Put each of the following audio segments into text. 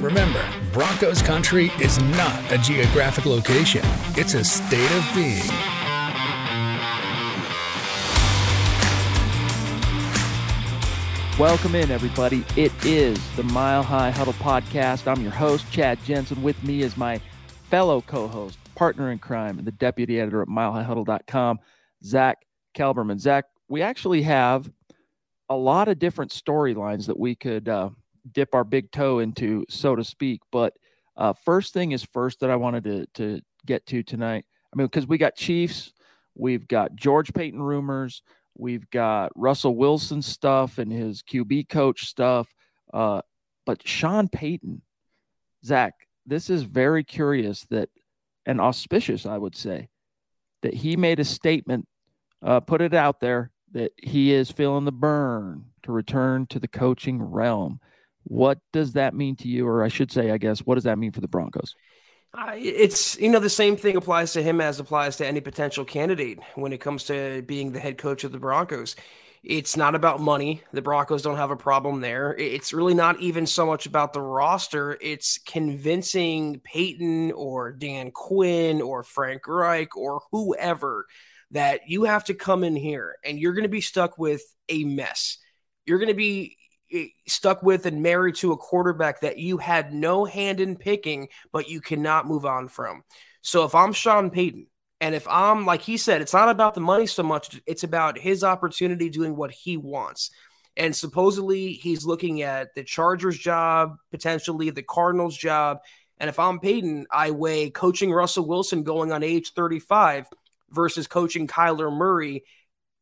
Remember, Broncos country is not a geographic location, it's a state of being. Welcome in, everybody. It is the Mile High Huddle podcast. I'm your host, Chad Jensen. With me is my fellow co host, partner in crime, and the deputy editor at milehighhuddle.com, Zach Kelberman. Zach, we actually have a lot of different storylines that we could uh, dip our big toe into, so to speak. But uh, first thing is first that I wanted to, to get to tonight. I mean, because we got Chiefs, we've got George Paton rumors, we've got Russell Wilson stuff and his QB coach stuff. Uh, but Sean Payton, Zach, this is very curious that and auspicious, I would say, that he made a statement uh, put it out there that he is feeling the burn to return to the coaching realm. What does that mean to you? Or I should say, I guess, what does that mean for the Broncos? Uh, it's, you know, the same thing applies to him as applies to any potential candidate when it comes to being the head coach of the Broncos. It's not about money. The Broncos don't have a problem there. It's really not even so much about the roster. It's convincing Payton or Dan Quinn or Frank Reich or whoever that you have to come in here and you're going to be stuck with a mess. You're going to be stuck with and married to a quarterback that you had no hand in picking, but you cannot move on from. So if I'm Sean Payton, and if I'm like he said, it's not about the money so much, it's about his opportunity doing what he wants. And supposedly he's looking at the Chargers job, potentially the Cardinals job. And if I'm Payton, I weigh coaching Russell Wilson going on age 35 versus coaching Kyler Murray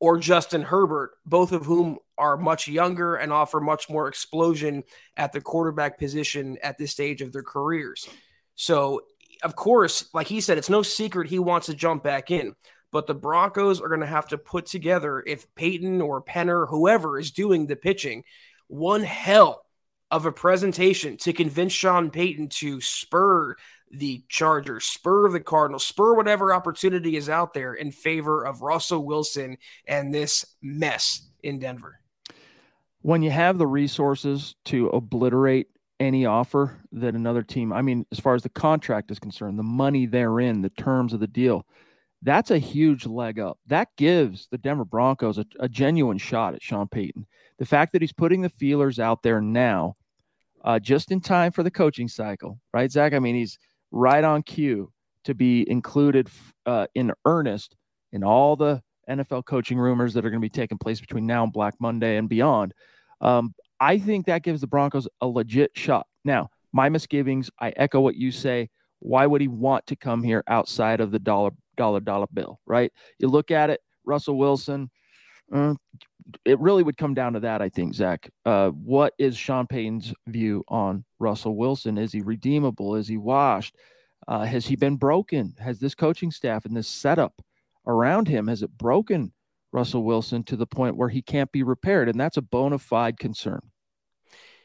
or Justin Herbert, both of whom are much younger and offer much more explosion at the quarterback position at this stage of their careers. So, of course, like he said, it's no secret he wants to jump back in. But the Broncos are going to have to put together, if Paton or Penner, whoever is doing the pitching, one hell of a presentation to convince Sean Payton to spur the Chargers, spur the Cardinals, spur whatever opportunity is out there in favor of Russell Wilson and this mess in Denver. When you have the resources to obliterate any offer that another team, I mean, as far as the contract is concerned, the money therein, the terms of the deal, that's a huge leg up. That gives the Denver Broncos a, a genuine shot at Sean Payton. The fact that he's putting the feelers out there now, uh, just in time for the coaching cycle, right, Zach? I mean, he's right on cue to be included uh, in earnest in all the NFL coaching rumors that are going to be taking place between now and Black Monday and beyond. Um, I think that gives the Broncos a legit shot. Now, my misgivings, I echo what you say. Why would he want to come here outside of the dollar, dollar, dollar bill, right? You look at it, Russell Wilson, uh, it really would come down to that, I think, Zach. Uh, what is Sean Payton's view on Russell Wilson? Is he redeemable? Is he washed? Uh, has he been broken? Has this coaching staff and this setup around him has it broken Russell Wilson to the point where he can't be repaired? And that's a bona fide concern.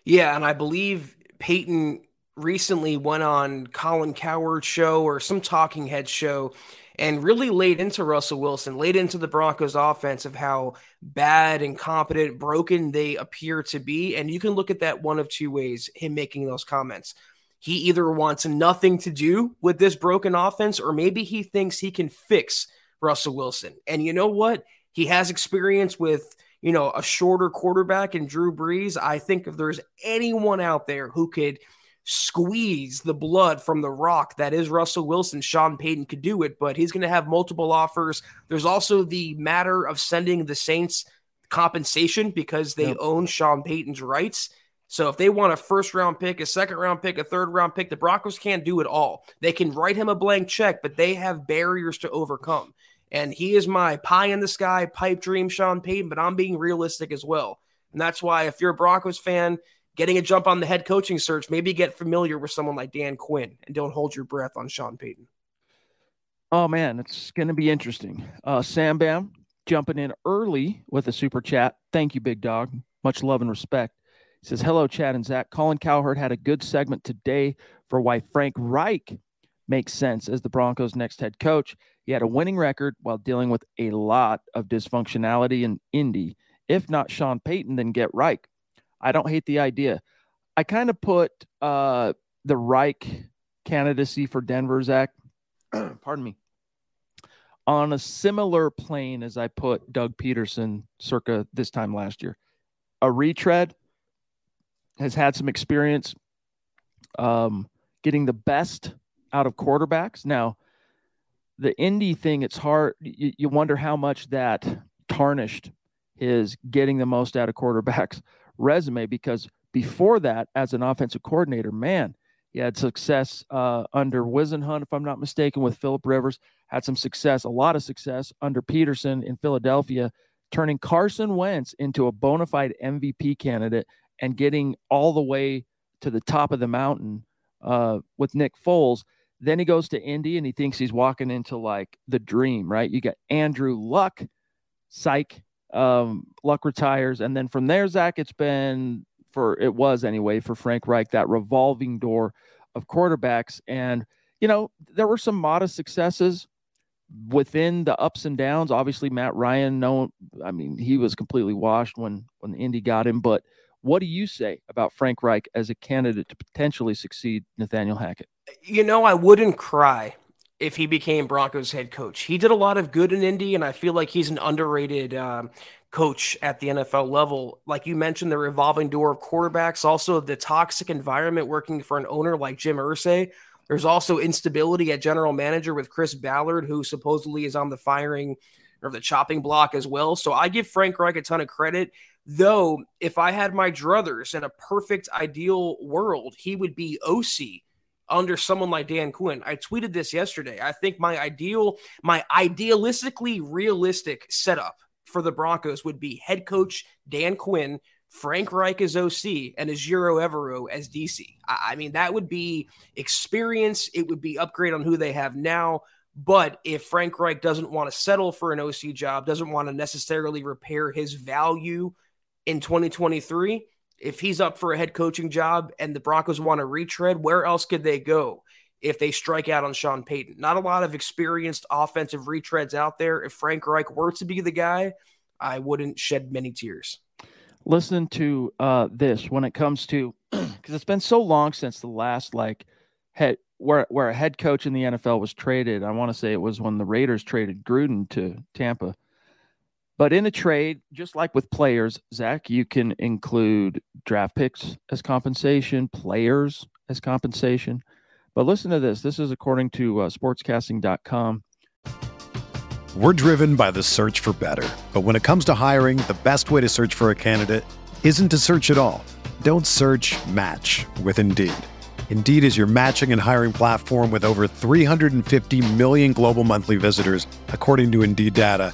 Yeah, and I believe Payton recently went on Colin Cowherd's show or some talking head show and really laid into Russell Wilson, laid into the Broncos offense of how bad, incompetent, broken they appear to be. And you can look at that one of two ways, him making those comments. He either wants nothing to do with this broken offense, or maybe he thinks he can fix Russell Wilson. And you know what? He has experience with, you know, a shorter quarterback in Drew Brees. I think if there's anyone out there who could – squeeze the blood from the rock that is Russell Wilson. Sean Payton could do it, but he's going to have multiple offers. There's also the matter of sending the Saints compensation because they yep. own Sean Payton's rights. So if they want a first round pick, a second round pick, a third round pick, the Broncos can't do it all. They can write him a blank check, but they have barriers to overcome. And he is my pie in the sky pipe dream, Sean Payton, but I'm being realistic as well. And that's why if you're a Broncos fan, getting a jump on the head coaching search, maybe get familiar with someone like Dan Quinn and don't hold your breath on Sean Payton. Oh man, it's going to be interesting. Uh, Sam Bam jumping in early with a super chat. Thank you, big dog. Much love and respect. He says, Hello, Chad and Zach. Colin Cowherd had a good segment today for why Frank Reich makes sense as the Broncos' next head coach. He had a winning record while dealing with a lot of dysfunctionality in Indy. If not Sean Payton, then get Reich. I don't hate the idea. I kind of put uh, the Reich candidacy for Denver, Zach, pardon me, on a similar plane as I put Doug Pederson circa this time last year. A retread has had some experience um, getting the best out of quarterbacks. Now, the Indy thing, it's hard. You, you wonder how much that tarnished his getting the most out of quarterbacks resume because before that, as an offensive coordinator, man, he had success uh, under Whisenhunt, if I'm not mistaken, with Philip Rivers. Had some success, a lot of success under Pederson in Philadelphia, turning Carson Wentz into a bona fide MVP candidate and getting all the way to the top of the mountain uh, with Nick Foles. Then he goes to Indy and he thinks he's walking into like the dream, right? You got Andrew Luck, psych, um, Luck retires, and then from there, Zach, it's been for it was anyway for Frank Reich that revolving door of quarterbacks, and you know there were some modest successes within the ups and downs. Obviously, Matt Ryan, no, I mean he was completely washed when when Indy got him. But what do you say about Frank Reich as a candidate to potentially succeed Nathaniel Hackett? You know, I wouldn't cry if he became Broncos head coach. He did a lot of good in Indy, and I feel like he's an underrated uh, coach at the NFL level. Like you mentioned, the revolving door of quarterbacks, also the toxic environment working for an owner like Jim Irsay. There's also instability at general manager with Chris Ballard, who supposedly is on the firing or the chopping block as well. So I give Frank Reich a ton of credit. Though, if I had my druthers in a perfect ideal world, he would be OC under someone like Dan Quinn. I tweeted this yesterday. I think my ideal, my idealistically realistic setup for the Broncos would be head coach Dan Quinn, Frank Reich as OC, and Ejiro Evero as DC. I, mean, that would be experience. It would be upgrade on who they have now. But if Frank Reich doesn't want to settle for an OC job, doesn't want to necessarily repair his value in 2023, if he's up for a head coaching job and the Broncos want to retread, where else could they go if they strike out on Sean Payton? Not a lot of experienced offensive retreads out there. If Frank Reich were to be the guy, I wouldn't shed many tears. Listen to uh, this when it comes to because it's been so long since the last like head where where a head coach in the NFL was traded. I want to say it was when the Raiders traded Gruden to Tampa. But in a trade, just like with players, Zach, you can include draft picks as compensation, players as compensation. But listen to this. This is according to uh, sportscasting.com. We're driven by the search for better. But when it comes to hiring, the best way to search for a candidate isn't to search at all. Don't search match with Indeed. Indeed is your matching and hiring platform with over 350 million global monthly visitors, according to Indeed data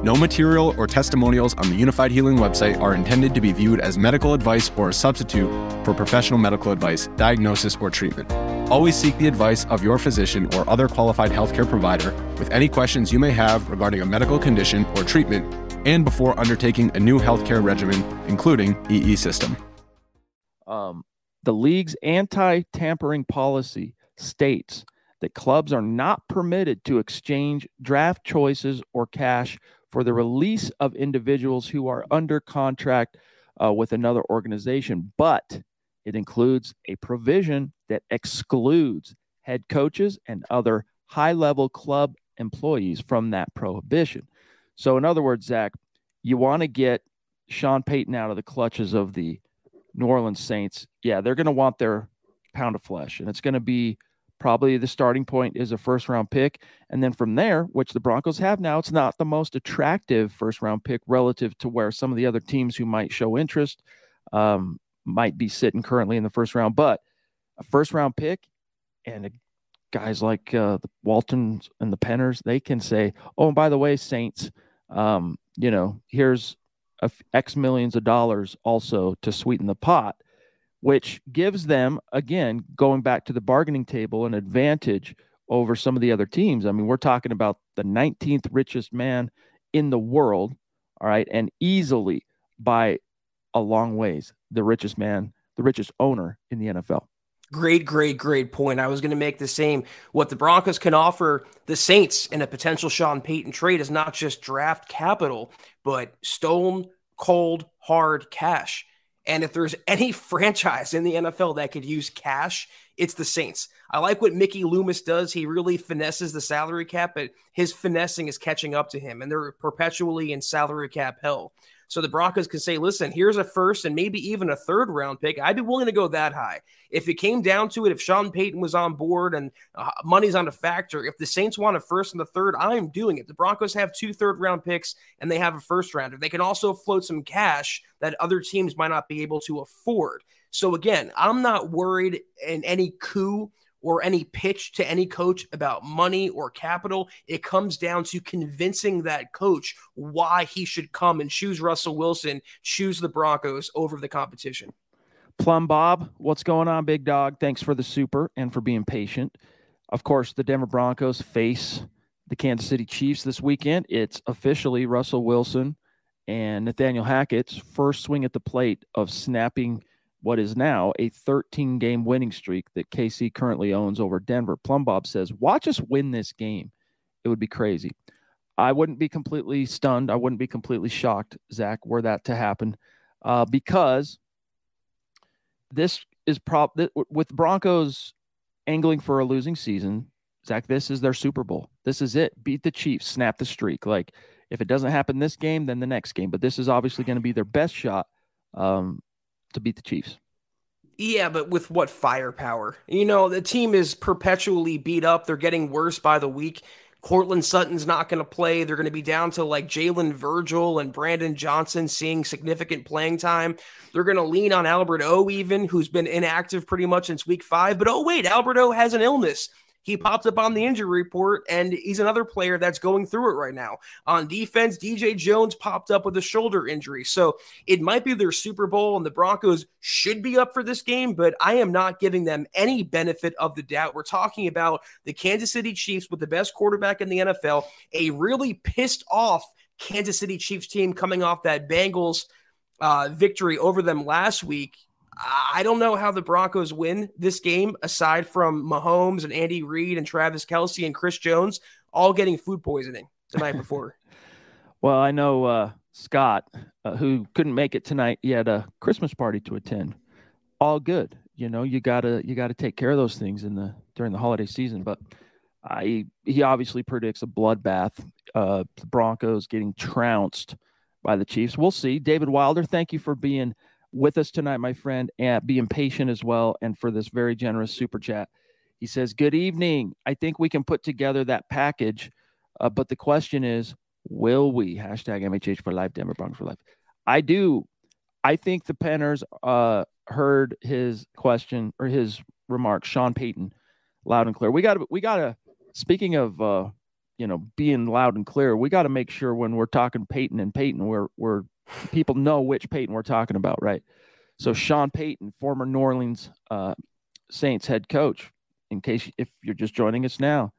No material or testimonials on the Unifyd Healing website are intended to be viewed as medical advice or a substitute for professional medical advice, diagnosis, or treatment. Always seek the advice of your physician or other qualified healthcare provider with any questions you may have regarding a medical condition or treatment and before undertaking a new healthcare regimen, including EE system. Um, the league's anti tampering policy states that clubs are not permitted to exchange draft choices or cash for the release of individuals who are under contract uh, with another organization, but it includes a provision that excludes head coaches and other high level club employees from that prohibition. So, in other words, Zach, you want to get Sean Payton out of the clutches of the New Orleans Saints. Yeah, they're going to want their pound of flesh, and it's going to be Probably the starting point is a first round pick. And then from there, which the Broncos have now, it's not the most attractive first round pick relative to where some of the other teams who might show interest um, might be sitting currently in the first round. But a first round pick and a, guys like uh, the Waltons and the Penners, they can say, oh, and by the way, Saints, um, you know, here's X millions of dollars also to sweeten the pot which gives them, again, going back to the bargaining table, an advantage over some of the other teams. I mean, we're talking about the 19th richest man in the world, all right, and easily by a long ways, the richest man, the richest owner in the NFL. Great, great, great point. I was going to make the same. What the Broncos can offer the Saints in a potential Sean Payton trade is not just draft capital, but stone cold, hard cash. And if there's any franchise in the NFL that could use cash, it's the Saints. I like what Mickey Loomis does. He really finesses the salary cap, but his finessing is catching up to him, and they're perpetually in salary cap hell. So the Broncos can say, listen, here's a first and maybe even a third round pick. I'd be willing to go that high. If it came down to it, if Sean Payton was on board and uh, money's on a factor, if the Saints want a first and the third, I'm doing it. The Broncos have two third round picks and they have a first rounder. They can also float some cash that other teams might not be able to afford. So again, I'm not worried in any coup or any pitch to any coach about money or capital. It comes down to convincing that coach why he should come and choose Russell Wilson, choose the Broncos over the competition. Plum Bob, what's going on, big dog? Thanks for the super and for being patient. Of course, the Denver Broncos face the Kansas City Chiefs this weekend. It's officially Russell Wilson and Nathaniel Hackett's first swing at the plate of snapping what is now a 13 game winning streak that KC currently owns over Denver. Plumbob says, Watch us win this game. It would be crazy. I wouldn't be completely stunned. I wouldn't be completely shocked, Zach, were that to happen, uh, because this is prop with Broncos angling for a losing season. Zach, this is their Super Bowl. This is it. Beat the Chiefs, snap the streak. Like if it doesn't happen this game, then the next game. But this is obviously going to be their best shot um, to beat the Chiefs. Yeah, but with what firepower? You know, the team is perpetually beat up. They're getting worse by the week. Courtland Sutton's not going to play. They're going to be down to like Jalen Virgil and Brandon Johnson seeing significant playing time. They're going to lean on Albert O, even, who's been inactive pretty much since week five. But oh, wait, Albert O has an illness. He popped up on the injury report, and he's another player that's going through it right now. On defense, DJ Jones popped up with a shoulder injury. So it might be their Super Bowl, and the Broncos should be up for this game, but I am not giving them any benefit of the doubt. We're talking about the Kansas City Chiefs with the best quarterback in the NFL, a really pissed off Kansas City Chiefs team coming off that Bengals uh, victory over them last week. I don't know how the Broncos win this game aside from Mahomes and Andy Reid and Travis Kelce and Chris Jones all getting food poisoning the night before. well, I know uh, Scott, uh, who couldn't make it tonight. He had a Christmas party to attend. All good, you know. You gotta you gotta take care of those things in the during the holiday season. But I he obviously predicts a bloodbath. Uh, the Broncos getting trounced by the Chiefs. We'll see. David Wilder, thank you for being with us tonight, my friend, and being patient as well, and for this very generous super chat. He says, Good evening. I think we can put together that package, uh, but the question is, will we? Hashtag MHH for life, Denver Broncos for life. I do. I think the Penners uh, heard his question or his remark, Sean Payton, loud and clear. We got to, we got to, speaking of, uh, you know, being loud and clear, we got to make sure when we're talking Payton and Payton, we're, we're people know which Payton we're talking about, right? So Sean Payton, former New Orleans uh, Saints head coach. In case if you're just joining us now,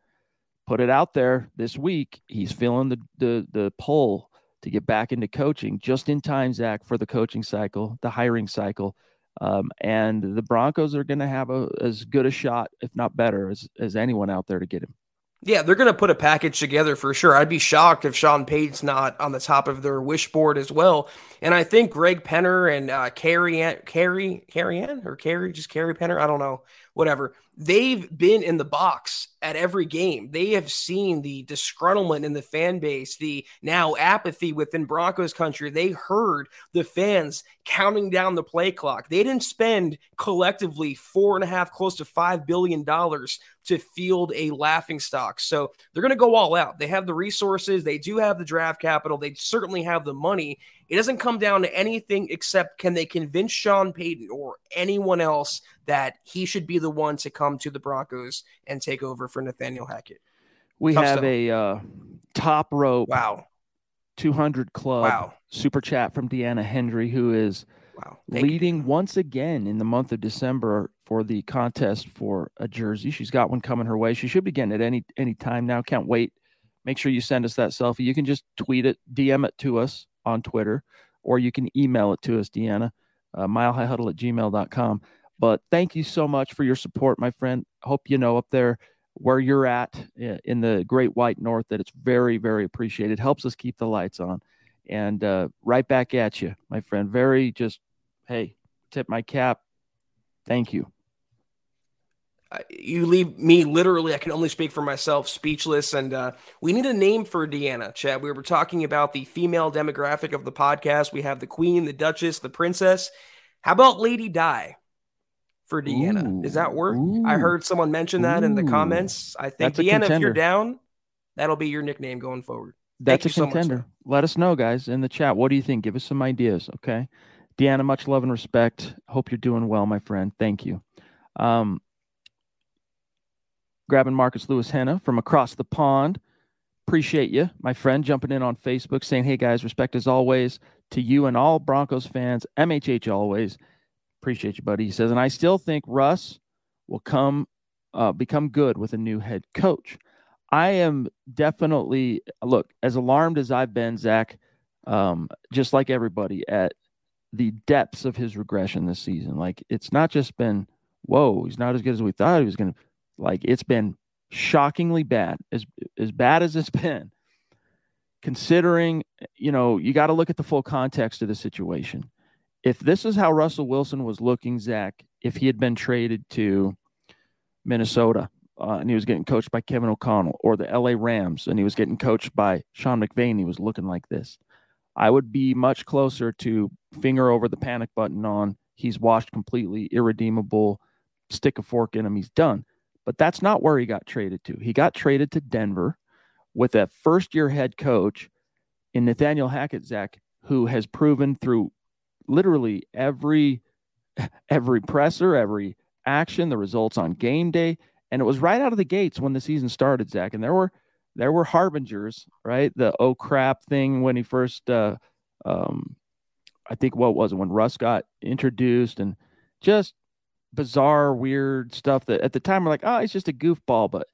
put it out there this week. He's feeling the the the pull to get back into coaching just in time, Zach, for the coaching cycle, the hiring cycle. Um, and the Broncos are going to have a, as good a shot, if not better, as, as anyone out there to get him. Yeah, they're going to put a package together for sure. I'd be shocked if Sean Payton's not on the top of their wish board as well. And I think Greg Penner and uh, Carrie, Carrie, Carrie Ann or Carrie, just Carrie Penner, I don't know, whatever. They've been in the box at every game. They have seen the disgruntlement in the fan base, the now apathy within Broncos country. They heard the fans counting down the play clock. They didn't spend collectively four and a half, close to five billion dollars to field a laughing stock. So they're going to go all out. They have the resources, they do have the draft capital, they certainly have the money. It doesn't come down to anything except can they convince Sean Payton or anyone else that he should be the one to come to the Broncos and take over for Nathaniel Hackett. We Tough have stuff. a uh, top rope. Wow. 200 club wow. super chat from Deanna Hendry, who is wow. leading you. once again in the month of December for the contest for a jersey. She's got one coming her way. She should be getting it any any time now. Can't wait. Make sure you send us that selfie. You can just tweet it, DM it to us on Twitter, or you can email it to us, Deanna, uh, milehighhuddle at gmail.com. But thank you so much for your support, my friend. Hope you know up there where you're at in the great white north that it's very, very appreciated. Helps us keep the lights on. And uh, right back at you, my friend. Very just, hey, tip my cap. Thank you you leave me literally, I can only speak for myself, speechless. And uh, we need a name for Deanna, Chad. We were talking about the female demographic of the podcast. We have the queen, the duchess, the princess. How about Lady Di for Deanna? Ooh, Does that work? Ooh, I heard someone mention that ooh, in the comments. I think Deanna, if you're down, that'll be your nickname going forward. That's Thank a contender. So much, Let us know, guys, in the chat. What do you think? Give us some ideas, okay? Deanna, much love and respect. Hope you're doing well, my friend. Thank you. Um, grabbing Marcus Lewis Henna from across the pond. Appreciate you, my friend, jumping in on Facebook saying, Hey guys, respect as always to you and all Broncos fans. MHH always. Appreciate you, buddy. He says, and I still think Russ will come uh, become good with a new head coach. I am definitely look as alarmed as I've been, Zach, um, just like everybody at the depths of his regression this season. Like it's not just been, whoa, he's not as good as we thought he was going to. Like it's been shockingly bad, as as bad as it's been. Considering, you know, you got to look at the full context of the situation. If this is how Russell Wilson was looking, Zach, if he had been traded to Minnesota uh, and he was getting coached by Kevin O'Connell, or the LA Rams and he was getting coached by Sean McVay, he was looking like this. I would be much closer to finger over the panic button on he's washed completely, irredeemable, stick a fork in him, he's done. But that's not where he got traded to. He got traded to Denver with a first year head coach in Nathaniel Hackett, Zach, who has proven through literally every every presser, every action, the results on game day, And it was right out of the gates when the season started, Zach. And there were there were harbingers, right? The oh crap thing when he first uh um I think what was it when Russ got introduced and just bizarre, weird stuff that at the time we're like, oh, he's just a goofball, but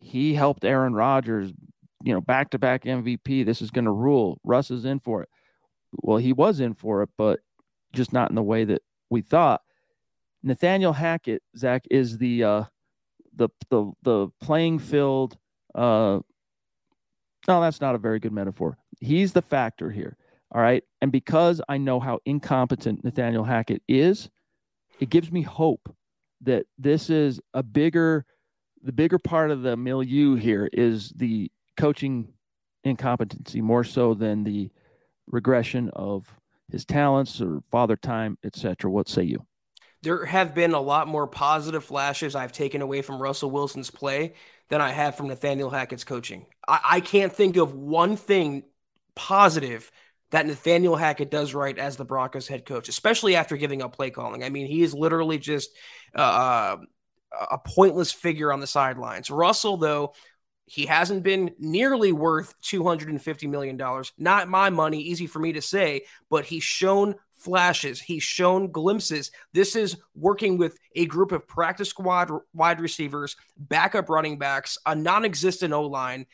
he helped Aaron Rodgers, you know, back to back MVP. This is going to rule. Russ is in for it. Well, he was in for it, but just not in the way that we thought. Nathaniel Hackett, Zach, is the uh, the the the playing field. Uh, no, that's not a very good metaphor. He's the factor here. All right, and because I know how incompetent Nathaniel Hackett is, it gives me hope that this is a bigger, the bigger part of the milieu here is the coaching incompetency more so than the regression of his talents or father time, etc. What say you? there have been a lot more positive flashes I've taken away from Russell Wilson's play than I have from Nathaniel Hackett's coaching. I, I can't think of one thing positive that Nathaniel Hackett does right as the Broncos head coach, especially after giving up play calling. I mean, he is literally just uh, a pointless figure on the sidelines. Russell, though, he hasn't been nearly worth $250 million. Not my money, easy for me to say, but he's shown flashes. He's shown glimpses. This is working with a group of practice squad wide receivers, backup running backs, a non existent O line,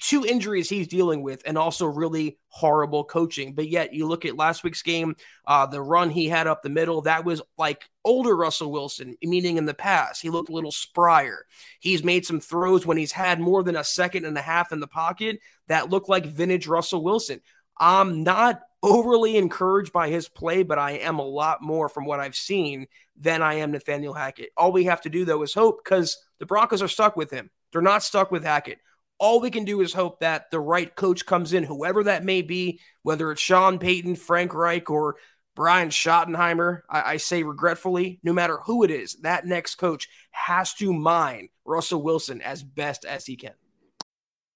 two injuries he's dealing with, and also really horrible coaching. But yet, you look at last week's game, uh, the run he had up the middle, that was like older Russell Wilson, meaning in the past. He looked a little sprier. He's made some throws when he's had more than a second and a half in the pocket that look like vintage Russell Wilson. I'm not overly encouraged by his play, but I am a lot more from what I've seen than I am Nathaniel Hackett. All we have to do, though, is hope because the Broncos are stuck with him. They're not stuck with Hackett. All we can do is hope that the right coach comes in, whoever that may be, whether it's Sean Payton, Frank Reich, or Brian Schottenheimer. I, I say regretfully, no matter who it is, that next coach has to mine Russell Wilson as best as he can.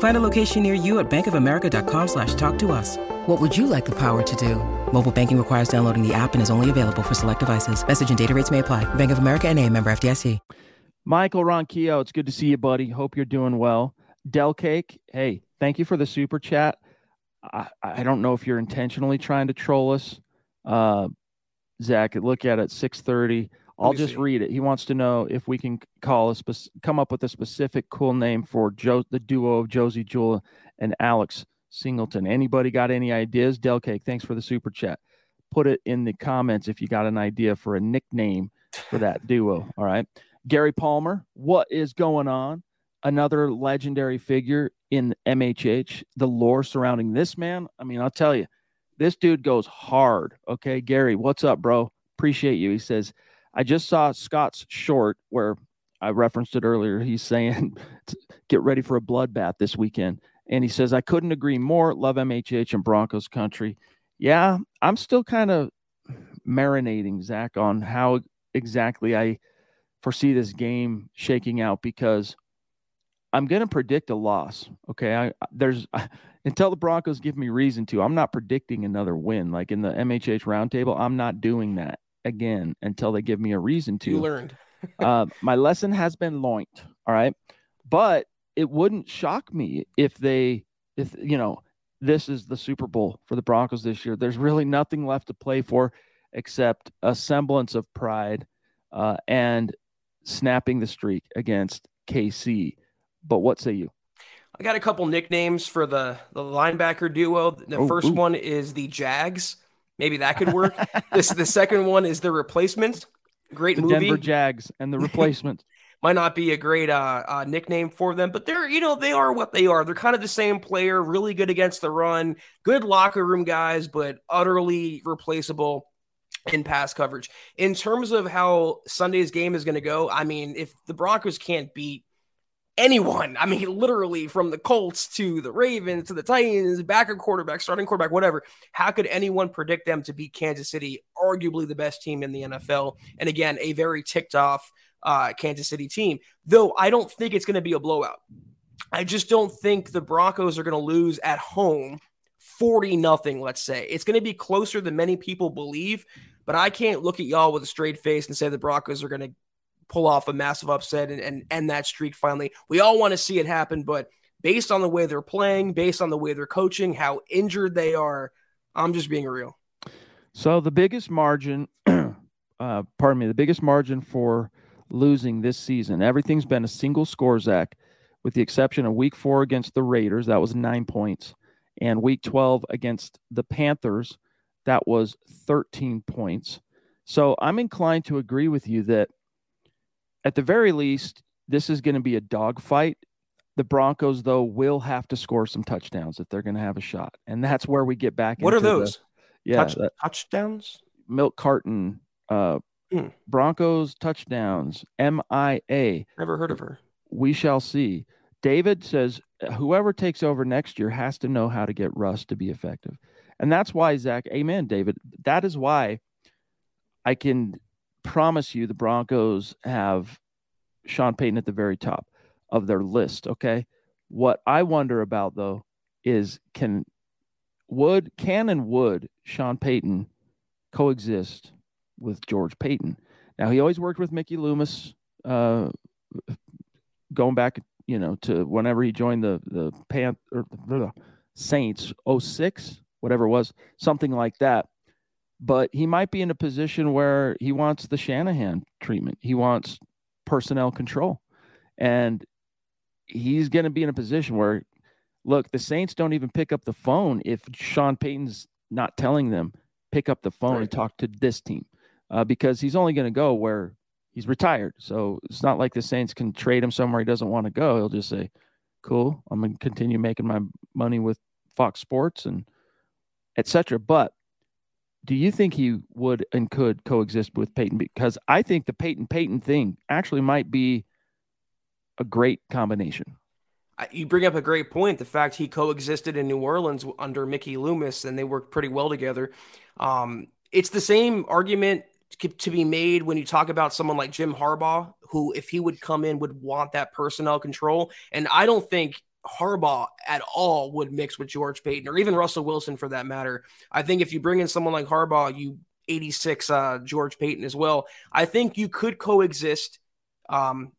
Find a location near you at bankofamerica.com slash talk to us. What would you like the power to do? Mobile banking requires downloading the app and is only available for select devices. Message and data rates may apply. Bank of America and a member FDIC. Michael Ronquillo, it's good to see you, buddy. Hope you're doing well. Del Cake, hey, thank you for the super chat. I, I don't know if you're intentionally trying to troll us. Uh, Zach, look at it, 630. I'll just see. read it. He wants to know if we can call a spec- come up with a specific cool name for Joe, the duo of Josey Jewell and Alex Singleton. Anybody got any ideas? Del Cake, thanks for the super chat. Put it in the comments if you got an idea for a nickname for that duo. All right. Gary Palmer, what is going on? Another legendary figure in MHH. The lore surrounding this man. I mean, I'll tell you, this dude goes hard. Okay. Gary, what's up, bro? Appreciate you. He says, I just saw Scott's short where I referenced it earlier. He's saying, get ready for a bloodbath this weekend. And he says, I couldn't agree more. Love MHH and Broncos country. Yeah, I'm still kind of marinating, Zach, on how exactly I foresee this game shaking out because I'm going to predict a loss. Okay. I, there's until the Broncos give me reason to, I'm not predicting another win. Like in the MHH roundtable, I'm not doing that again until they give me a reason to. You learned. uh, my lesson has been learned. All right. But it wouldn't shock me if they if you know this is the Super Bowl for the Broncos this year. There's really nothing left to play for except a semblance of pride uh, and snapping the streak against KC. But what say you? I got a couple nicknames for the the linebacker duo. The oh, first ooh. one is the Jags Maybe that could work. this the second one is the replacement. Great the movie. Denver Jags and the replacement. Might not be a great uh, uh, nickname for them, but they're you know they are what they are. They're kind of the same player, really good against the run, good locker room guys, but utterly replaceable in pass coverage. In terms of how Sunday's game is going to go, I mean, if the Broncos can't beat anyone. I mean, literally from the Colts to the Ravens to the Titans, backup quarterback, starting quarterback, whatever. How could anyone predict them to beat Kansas City, arguably the best team in the NFL? And again, a very ticked off uh, Kansas City team. Though I don't think it's going to be a blowout. I just don't think the Broncos are going to lose at home 40 nothing, let's say. It's going to be closer than many people believe, but I can't look at y'all with a straight face and say the Broncos are going to pull off a massive upset and, and end that streak finally. We all want to see it happen, but based on the way they're playing, based on the way they're coaching, how injured they are, I'm just being real. So the biggest margin, uh, pardon me, the biggest margin for losing this season, everything's been a single score, Zach, with the exception of week four against the Raiders, that was nine points, and week 12 against the Panthers, that was 13 points. So I'm inclined to agree with you that at the very least, this is going to be a dogfight. The Broncos, though, will have to score some touchdowns if they're going to have a shot, and that's where we get back. What are those? The, yeah, Touch, that, touchdowns. milk carton. Uh, Hmm. Broncos touchdowns. M I A. Never heard of her. We shall see. David says whoever takes over next year has to know how to get Russ to be effective, and that's why Zach. Amen, David. That is why I can promise you the Broncos have Sean Payton at the very top of their list. Okay. What I wonder about though is can would can and would Sean Payton coexist with George Paton? Now he always worked with Mickey Loomis, uh, going back, you know, to whenever he joined the the Pan or the Saints 06, whatever it was, something like that but he might be in a position where he wants the Shanahan treatment. He wants personnel control. And he's going to be in a position where, look, the Saints don't even pick up the phone if Sean Payton's not telling them, pick up the phone right. and talk to this team uh, because he's only going to go where he's retired. So it's not like the Saints can trade him somewhere he doesn't want to go. He'll just say, cool, I'm going to continue making my money with Fox Sports and etc. But do you think he would and could coexist with Paton? Because I think the Peyton Peyton thing actually might be a great combination. You bring up a great point. The fact he coexisted in New Orleans under Mickey Loomis and they worked pretty well together. Um, it's the same argument to be made when you talk about someone like Jim Harbaugh, who, if he would come in, would want that personnel control. And I don't think Harbaugh at all would mix with George Paton or even Russell Wilson for that matter. I think if you bring in someone like Harbaugh, you 86 uh, George Paton as well. I think you could coexist. Um,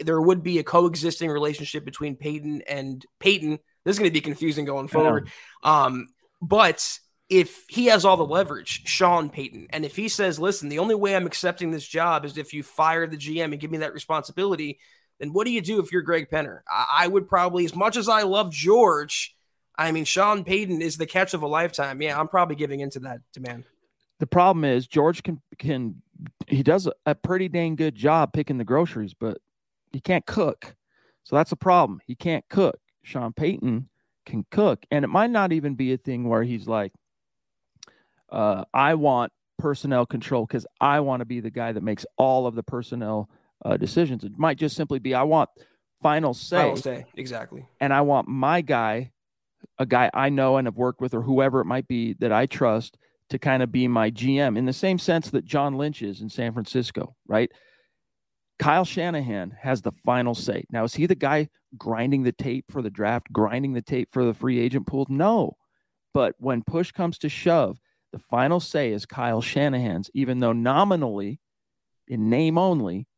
there would be a coexisting relationship between Payton and Payton. This is going to be confusing going forward. Um, but if he has all the leverage, Sean Payton, and if he says, listen, the only way I'm accepting this job is if you fire the GM and give me that responsibility, then what do you do if you're Greg Penner? I, I would probably, as much as I love George, I mean, Sean Payton is the catch of a lifetime. Yeah, I'm probably giving into that demand. The problem is George can can he does a pretty dang good job picking the groceries, but he can't cook. So that's a problem. He can't cook. Sean Payton can cook, and it might not even be a thing where he's like, uh, "I want personnel control because I want to be the guy that makes all of the personnel uh, decisions. It might just simply be I want final say. Final say, exactly. And I want my guy, a guy I know and have worked with, or whoever it might be that I trust, to kind of be my GM in the same sense that John Lynch is in San Francisco, right? Kyle Shanahan has the final say. Now, is he the guy grinding the tape for the draft, grinding the tape for the free agent pool? No. But when push comes to shove, the final say is Kyle Shanahan's, even though nominally, in name only,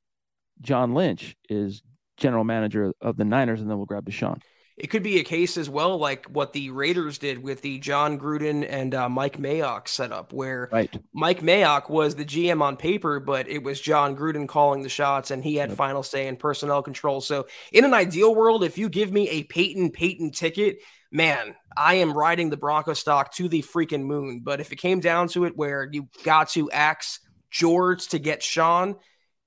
John Lynch is general manager of the Niners, and then we'll grab Deshaun. it could be a case as well, like what the Raiders did with the Jon Gruden and uh, Mike Mayock setup, where right. Mike Mayock was the GM on paper, but it was Jon Gruden calling the shots, and he had yep. final say in personnel control. So, in an ideal world, if you give me a Peyton Peyton ticket, man, I am riding the Bronco stock to the freaking moon. But if it came down to it, where you got to axe George to get Sean,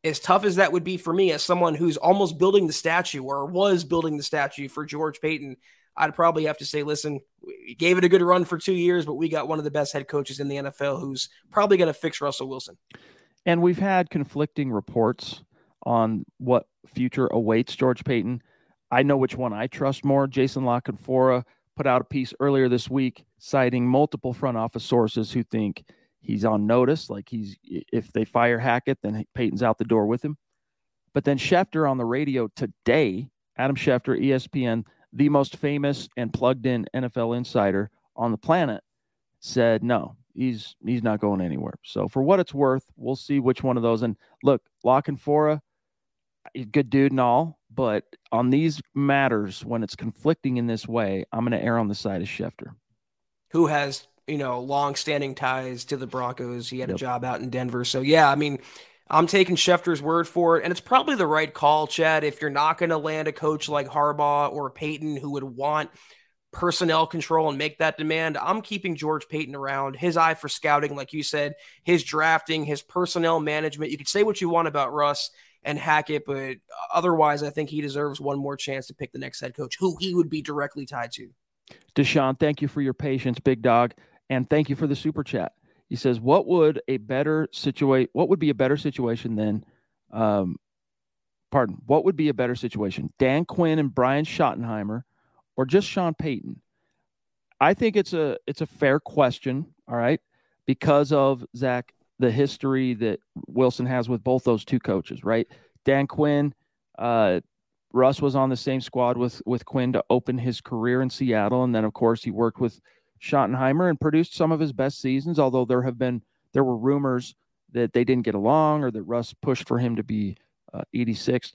as tough as that would be for me as someone who's almost building the statue or was building the statue for George Paton, I'd probably have to say, listen, we gave it a good run for two years, but we got one of the best head coaches in the NFL who's probably going to fix Russell Wilson. And we've had conflicting reports on what future awaits George Paton. I know which one I trust more. Jason La Canfora put out a piece earlier this week citing multiple front office sources who think He's on notice. Like he's if they fire Hackett, then Paton's out the door with him. But then Schefter on the radio today, Adam Schefter, ESPN, the most famous and plugged in NFL insider on the planet, said no, he's he's not going anywhere. So for what it's worth, we'll see which one of those. And look, La Canfora, good dude and all, but on these matters, when it's conflicting in this way, I'm going to err on the side of Schefter, who has you know, long-standing ties to the Broncos. He had yep. a job out in Denver. So yeah, I mean, I'm taking Schefter's word for it, and it's probably the right call, Chad. If you're not going to land a coach like Harbaugh or Payton who would want personnel control and make that demand, I'm keeping George Paton around. His eye for scouting, like you said, his drafting, his personnel management. You could say what you want about Russ and Hackett, but otherwise, I think he deserves one more chance to pick the next head coach, who he would be directly tied to. Deshaun, thank you for your patience, big dog. And thank you for the super chat. He says, "What would a better situation? What would be a better situation than, um, pardon? What would be a better situation? Dan Quinn and Brian Schottenheimer, or just Sean Payton?" I think it's a it's a fair question. All right, because of Zach the history that Wilson has with both those two coaches. Right, Dan Quinn. Uh, Russ was on the same squad with with Quinn to open his career in Seattle, and then of course he worked with Schottenheimer and produced some of his best seasons, although there have been there were rumors that they didn't get along or that Russ pushed for him to be uh, 86th.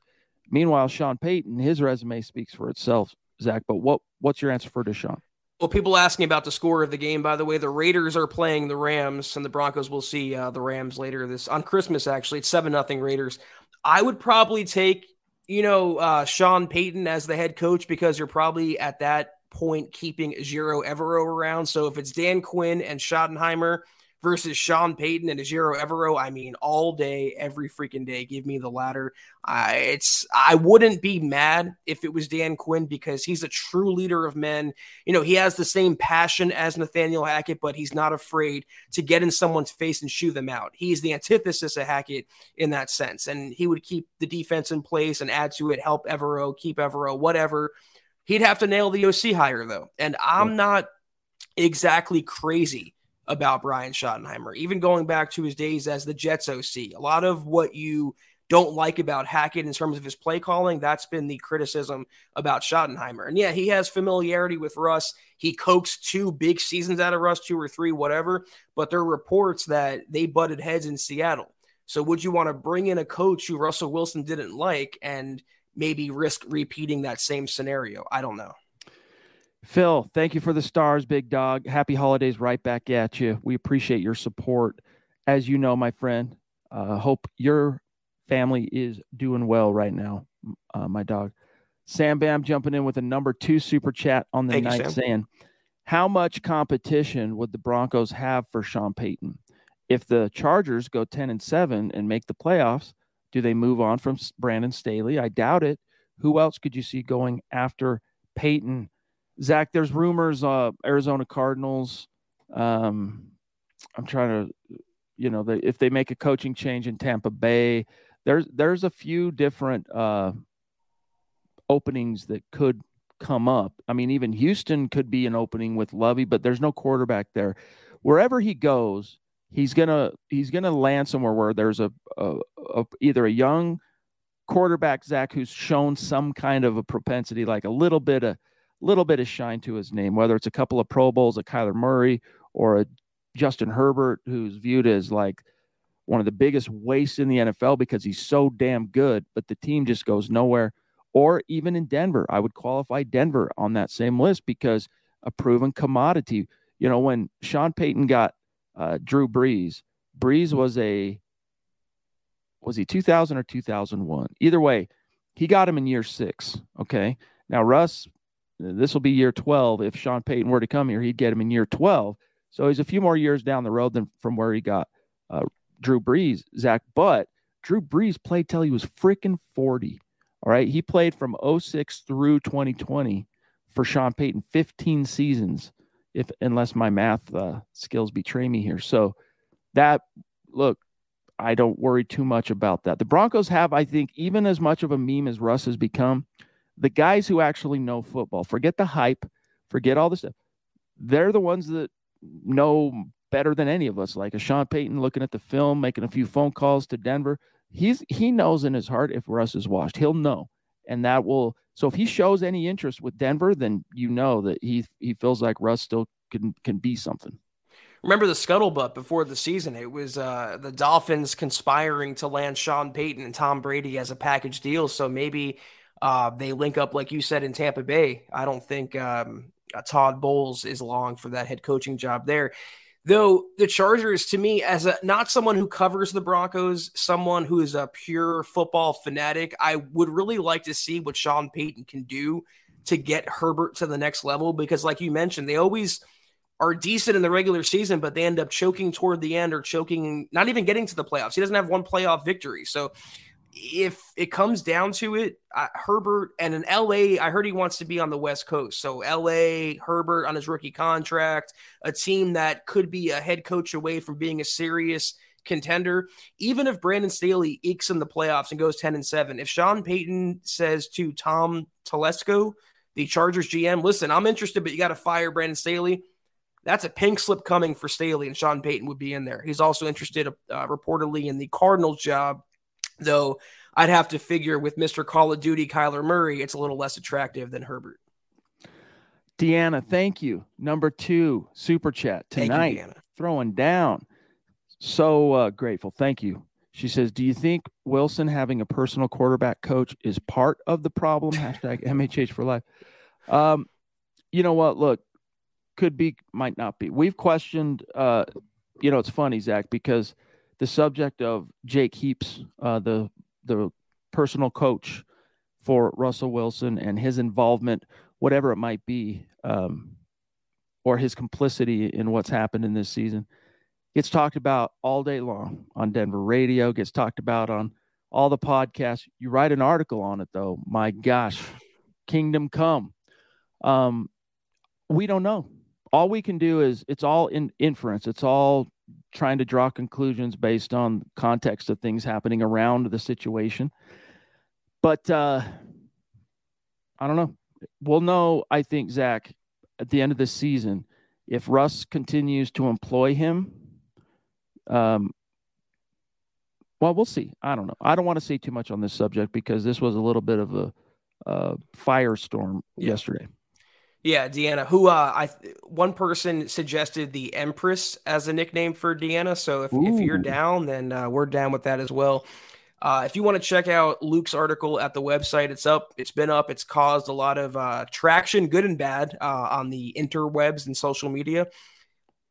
Meanwhile, Sean Payton, his resume speaks for itself, Zach. But what what's your answer for Deshaun? Well, people asking about the score of the game. By the way, the Raiders are playing the Rams, and the Broncos will see uh, the Rams later this on Christmas. Actually, it's seven nothing Raiders. I would probably take you know uh, Sean Payton as the head coach because you're probably at that point keeping Ejiro Evero around. So if it's Dan Quinn and Schottenheimer versus Sean Payton and Ejiro Evero, I mean, all day, every freaking day, give me the latter. It's I wouldn't be mad if it was Dan Quinn because he's a true leader of men. You know, he has the same passion as Nathaniel Hackett, but he's not afraid to get in someone's face and shoo them out. He's the antithesis of Hackett in that sense, and he would keep the defense in place and add to it, help Evero, keep Evero, whatever He'd have to nail the OC hire though. And I'm not exactly crazy about Brian Schottenheimer, even going back to his days as the Jets OC. A lot of what you don't like about Hackett in terms of his play calling, that's been the criticism about Schottenheimer. And yeah, he has familiarity with Russ. He coaxed two big seasons out of Russ, two or three, whatever. But there are reports that they butted heads in Seattle. So would you want to bring in a coach who Russell Wilson didn't like and maybe risk repeating that same scenario. I don't know. Phil, thank you for the stars, big dog. Happy holidays right back at you. We appreciate your support. As you know, my friend, uh, hope your family is doing well right now, uh, my dog. Sam Bam jumping in with a number two super chat on the thank night you, saying, How much competition would the Broncos have for Sean Payton? If the Chargers go 10 and 7 and make the playoffs, do they move on from Brandon Staley? I doubt it. Who else could you see going after Payton? Zach, there's rumors, uh, Arizona Cardinals. Um, I'm trying to, you know, the, if they make a coaching change in Tampa Bay, there's there's a few different uh, openings that could come up. I mean, even Houston could be an opening with Lovie, but there's no quarterback there. Wherever he goes, he's gonna he's gonna land somewhere where there's a, a, a, either a young quarterback Zach who's shown some kind of a propensity, like a little bit of little bit of shine to his name, whether it's a couple of Pro Bowls, a Kyler Murray, or a Justin Herbert, who's viewed as like one of the biggest wastes in the NFL because he's so damn good, but the team just goes nowhere. or even in Denver. I would qualify Denver on that same list because a proven commodity. You know, when Sean Payton got uh, Drew Brees, Brees was a was he 2000 or 2001? Either way, he got him in year six. Okay. Now, Russ, this will be year 12. If Sean Payton were to come here, he'd get him in year 12. So he's a few more years down the road than from where he got uh, Drew Brees, Zach. But Drew Brees played till he was freaking 40. All right. He played from 06 through 2020 for Sean Payton, 15 seasons, if unless my math uh, skills betray me here. So that look, I don't worry too much about that. The Broncos have, I think, even as much of a meme as Russ has become, the guys who actually know football, forget the hype, forget all this stuff. They're the ones that know better than any of us, like a Sean Payton looking at the film, making a few phone calls to Denver. He's he knows in his heart if Russ is washed. He'll know. And that will so if he shows any interest with Denver, then you know that he he feels like Russ still can can be something remember the scuttlebutt before the season. It was uh, the Dolphins conspiring to land Sean Payton and Tom Brady as a package deal. So maybe uh, they link up, like you said, in Tampa Bay. I don't think um, uh, Todd Bowles is long for that head coaching job there. Though the Chargers, to me, as a not someone who covers the Broncos, someone who is a pure football fanatic, I would really like to see what Sean Payton can do to get Herbert to the next level. Because, like you mentioned, they always – are decent in the regular season, but they end up choking toward the end or choking, not even getting to the playoffs. He doesn't have one playoff victory. So if it comes down to it, Herbert and in LA, I heard he wants to be on the West Coast. So LA, Herbert on his rookie contract, a team that could be a head coach away from being a serious contender. Even if Brandon Staley ekes in the playoffs and goes 10 and 7, if Sean Payton says to Tom Telesco, the Chargers GM, listen, I'm interested, but you got to fire Brandon Staley that's a pink slip coming for Staley, and Sean Payton would be in there. He's also interested, uh, reportedly, in the Cardinals job, though I'd have to figure with Mr. Call of Duty Kyler Murray, it's a little less attractive than Herbert. Deanna, thank you. Number two, super chat tonight, you, throwing down. So uh, grateful. Thank you. She says, Do you think Wilson having a personal quarterback coach is part of the problem? Hashtag MHH for life. Um, you know what? Look, could be, might not be. We've questioned, uh, you know, it's funny, Zach, because the subject of Jake Heaps, uh, the the personal coach for Russell Wilson and his involvement, whatever it might be, um, or his complicity in what's happened in this season, gets talked about all day long on Denver radio, gets talked about on all the podcasts. You write an article on it, though. My gosh, kingdom come. Um, we don't know all we can do is it's all in inference. It's all trying to draw conclusions based on context of things happening around the situation. But uh, I don't know. We'll know, I think, Zach, at the end of the season, if Russ continues to employ him. Um, well, we'll see. I don't know. I don't want to say too much on this subject because this was a little bit of a, a firestorm yeah. yesterday. Yeah, Deanna. Who uh, I one person suggested the Empress as a nickname for Deanna. So if, if you're down, then uh, we're down with that as well. Uh, if you want to check out Luke's article at the website, it's up. It's been up. It's caused a lot of uh, traction, good and bad, uh, on the interwebs and social media.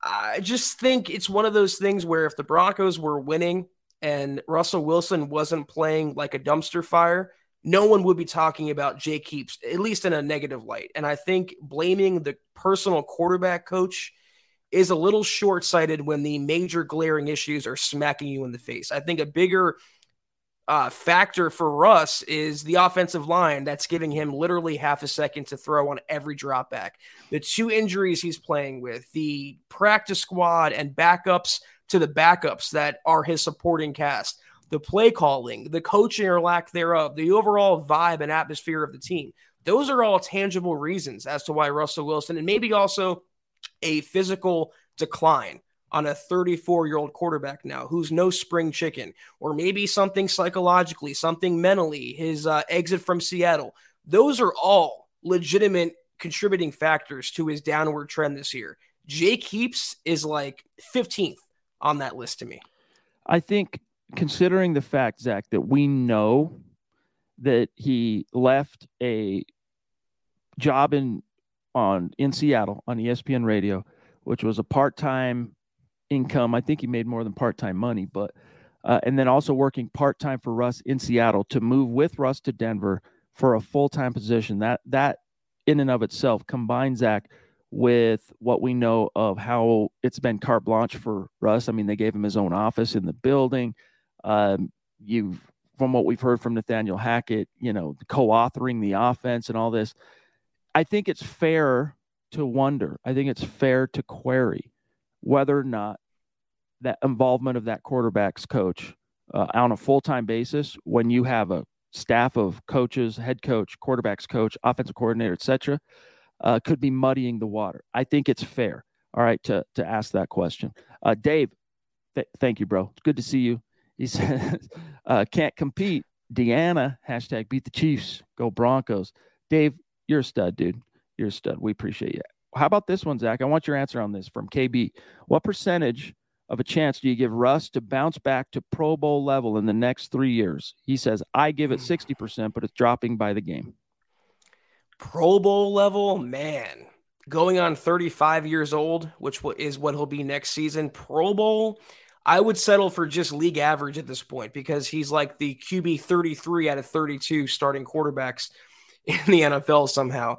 I just think it's one of those things where if the Broncos were winning and Russell Wilson wasn't playing like a dumpster fire, no one would be talking about Jake Heaps, at least in a negative light. And I think blaming the personal quarterback coach is a little short sighted when the major glaring issues are smacking you in the face. I think a bigger uh, factor for Russ is the offensive line that's giving him literally half a second to throw on every drop back. The two injuries he's playing with, the practice squad and backups to the backups that are his supporting cast the play calling, the coaching or lack thereof, the overall vibe and atmosphere of the team. Those are all tangible reasons as to why Russell Wilson and maybe also a physical decline on a 34 year old quarterback now who's no spring chicken, or maybe something psychologically, something mentally, his uh, exit from Seattle. Those are all legitimate contributing factors to his downward trend this year. Jake Heaps is like 15th on that list to me. I think considering the fact, Zach, that we know that he left a job in on in Seattle on ESPN radio, which was a part-time income. I think he made more than part-time money, but uh, and then also working part-time for Russ in Seattle to move with Russ to Denver for a full-time position. That that in and of itself combines Zach with what we know of how it's been carte blanche for Russ. I mean, they gave him his own office in the building. Um, you, from what we've heard from Nathaniel Hackett, you know, co-authoring the offense and all this. I think it's fair to wonder. I think it's fair to query whether or not that involvement of that quarterback's coach uh, on a full-time basis when you have a staff of coaches, head coach, quarterbacks coach, offensive coordinator, etc., uh, could be muddying the water. I think it's fair. All right, to to ask that question. Uh, Dave, th- thank you, bro. It's good to see you. He says, uh, "Can't compete." Deanna hashtag beat the Chiefs. Go Broncos. Dave, you're a stud, dude. You're a stud. We appreciate you. How about this one, Zach? I want your answer on this from KB. What percentage of a chance do you give Russ to bounce back to Pro Bowl level in the next three years? He says, I give it 60%, but it's dropping by the game. Pro Bowl level, man, going on 35 years old, which is what he'll be next season. Pro Bowl, I would settle for just league average at this point because he's like the QB 33 out of 32 starting quarterbacks in the NFL somehow.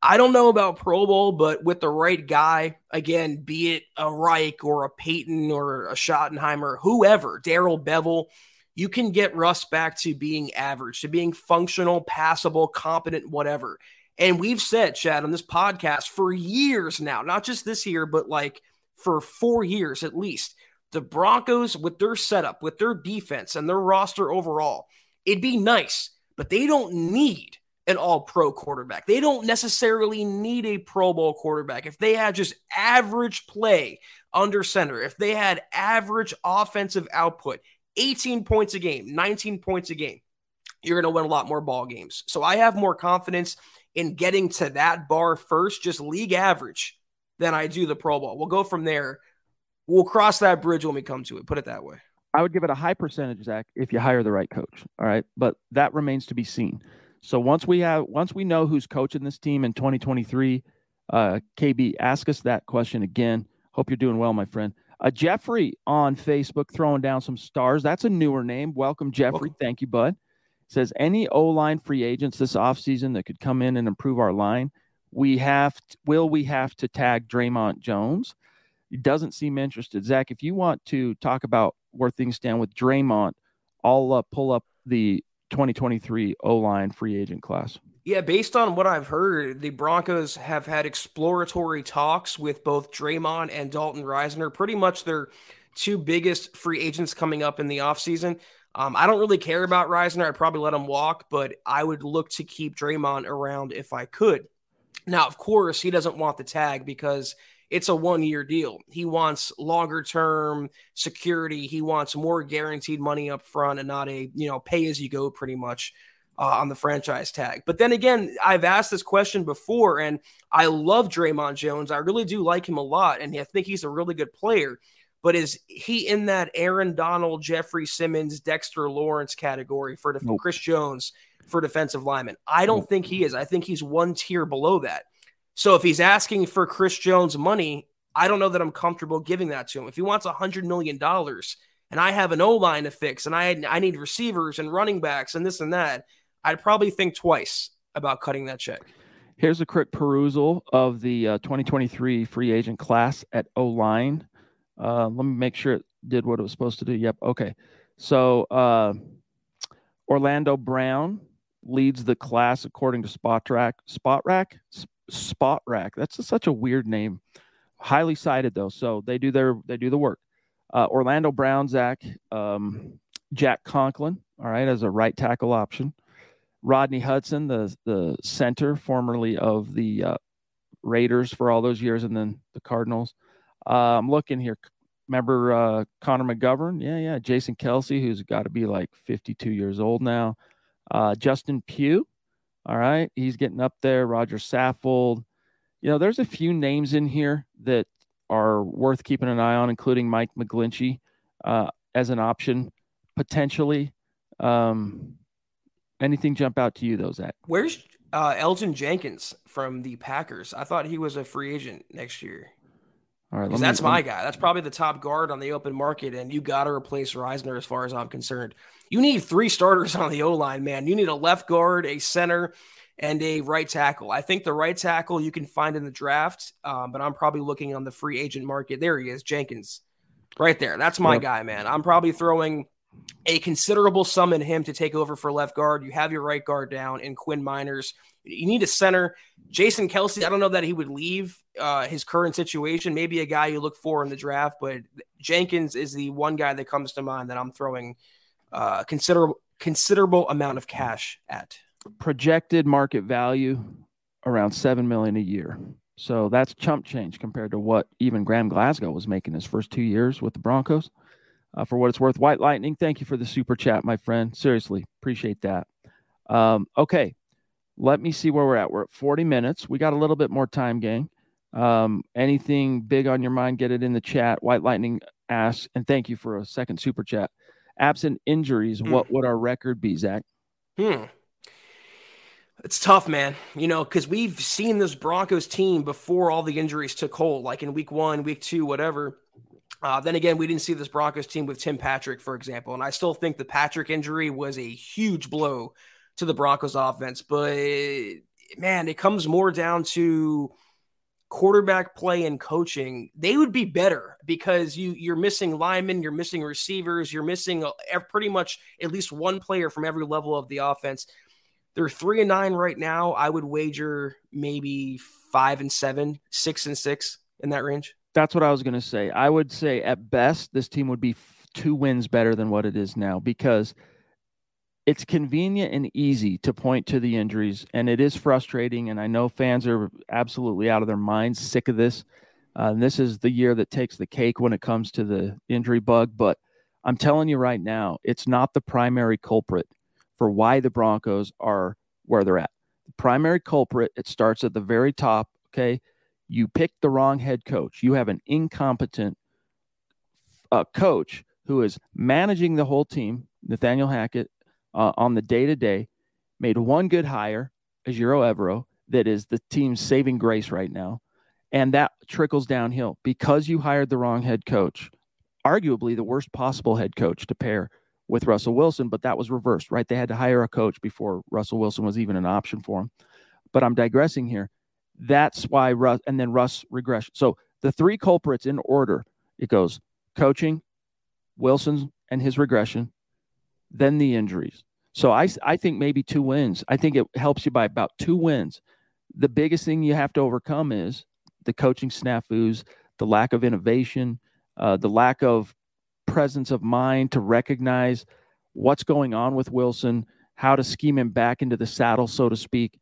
I don't know about Pro Bowl, but with the right guy, again, be it a Reich or a Payton or a Schottenheimer, whoever, Darrell Bevell, you can get Russ back to being average, to being functional, passable, competent, whatever. And we've said, Chad, on this podcast for years now, not just this year, but like for four years at least, the Broncos, with their setup, with their defense and their roster overall, it'd be nice, but they don't need an all pro quarterback. They don't necessarily need a Pro Bowl quarterback. If they had just average play under center, if they had average offensive output, 18 points a game, 19 points a game, you're going to win a lot more ball games. So I have more confidence in getting to that bar first, just league average, than I do the Pro Bowl. We'll go from there. We'll cross that bridge when we come to it. Put it that way. I would give it a high percentage, Zach, if you hire the right coach. All right. But that remains to be seen. So once we have once we know who's coaching this team in 2023, uh, KB, ask us that question again. Hope you're doing well, my friend. Uh, Jeffrey on Facebook throwing down some stars. That's a newer name. Welcome, Jeffrey. Welcome. Thank you, bud. Says any O line free agents this offseason that could come in and improve our line. We have to, will we have to tag Dre'Mont Jones? He doesn't seem interested. Zach, if you want to talk about where things stand with Dre'Mont, I'll uh, pull up the 2023 O line free agent class? Yeah, based on what I've heard, the Broncos have had exploratory talks with both Dre'Mont and Dalton Risner, pretty much their two biggest free agents coming up in the offseason. Um, I don't really care about Risner. I'd probably let him walk, but I would look to keep Dre'Mont around if I could. Now, of course, he doesn't want the tag because it's a one year deal. He wants longer term security. He wants more guaranteed money up front and not a, you know, pay as you go pretty much uh, on the franchise tag. But then again, I've asked this question before and I love Dre'Mont Jones. I really do like him a lot. And I think he's a really good player. But is he in that Aaron Donald, Jeffrey Simmons, Dexter Lawrence category for the, nope. Chris Jones for defensive lineman? I don't nope. think he is. I think he's one tier below that. So if he's asking for Chris Jones money, I don't know that I'm comfortable giving that to him. If he wants a hundred million dollars and I have an O line to fix and I I need receivers and running backs and this and that, I'd probably think twice about cutting that check. Here's a quick perusal of the uh, 2023 free agent class at O line. Uh, let me make sure it did what it was supposed to do. Yep. Okay. So uh, Orlando Brown leads the class according to Spotrac. Spot Rack. Spotrac. That's a, such a weird name. Highly cited though, so they do their they do the work. Uh, Orlando Brown, Zach, um, Jack Conklin, all right, as a right tackle option. Rodney Hudson, the the center, formerly of the uh, Raiders for all those years, and then the Cardinals. Uh, I'm looking here. Remember uh, Connor McGovern? Yeah, yeah. Jason Kelce, who's got to be like 52 years old now. Uh, Justin Pugh, all right. He's getting up there. Rodger Saffold. You know, there's a few names in here that are worth keeping an eye on, including Mike McGlinchey uh, as an option potentially. Um, Anything jump out to you, though, Zach? Where's uh, Elgton Jenkins from the Packers? I thought he was a free agent next year. All right, Because that's my guy. That's probably the top guard on the open market, and you got to replace Risner as far as I'm concerned. You need three starters on the O line, man. You need a left guard, a center, and a right tackle. I think the right tackle you can find in the draft, um, but I'm probably looking on the free agent market. There he is, Jenkins, right there. That's my Yep. guy, man. I'm probably throwing a considerable sum in him to take over for left guard. You have your right guard down in Quinn Meinerz. You need a center. Jason Kelce, I don't know that he would leave uh, his current situation. Maybe a guy you look for in the draft, but Jenkins is the one guy that comes to mind that I'm throwing uh, considerable considerable amount of cash at. projected market value around seven million a year. So that's chump change compared to what even Graham Glasgow was making his first two years with the Broncos. Uh, for what it's worth, White Lightning, thank you for the super chat, my friend. Seriously, appreciate that. Um, okay, let me see where we're at. We're at 40 minutes. We got a little bit more time, gang. Um, anything big on your mind, get it in the chat. White Lightning asks, and thank you for a second super chat. Absent injuries, Hmm. what would our record be, Zach? Hmm. It's tough, man. You know, because we've seen this Broncos team before all the injuries took hold, like in week one, week two, whatever. Uh, then again, we didn't see this Broncos team with Tim Patrick, for example. And I still think the Patrick injury was a huge blow to the Broncos offense. But man, it comes more down to quarterback play and coaching. They would be better because you you're missing linemen, you're missing receivers, you're missing uh, pretty much at least one player from every level of the offense. They're three and nine right now. I would wager maybe five and seven, six and six in that range. That's what I was going to say. I would say at best, this team would be two wins better than what it is now because it's convenient and easy to point to the injuries, and it is frustrating. And I know fans are absolutely out of their minds, sick of this. Uh, and this is the year that takes the cake when it comes to the injury bug. But I'm telling you right now, it's not the primary culprit for why the Broncos are where they're at. The primary culprit, it starts at the very top. Okay you picked the wrong head coach. You have an incompetent uh, coach who is managing the whole team, Nathaniel Hackett, uh, on the day to day, made one good hire, Ejiro Evero, that is the team's saving grace right now. And that trickles downhill because you hired the wrong head coach, arguably the worst possible head coach to pair with Russell Wilson, but that was reversed, right? They had to hire a coach before Russell Wilson was even an option for him. But I'm digressing here. That's why Russ and then Russ regression. So the three culprits in order it goes coaching, Wilson and his regression, then the injuries. So I, I think maybe two wins. I think it helps you by about two wins. The biggest thing you have to overcome is the coaching snafus, the lack of innovation, uh, the lack of presence of mind to recognize what's going on with Wilson, how to scheme him back into the saddle, so to speak.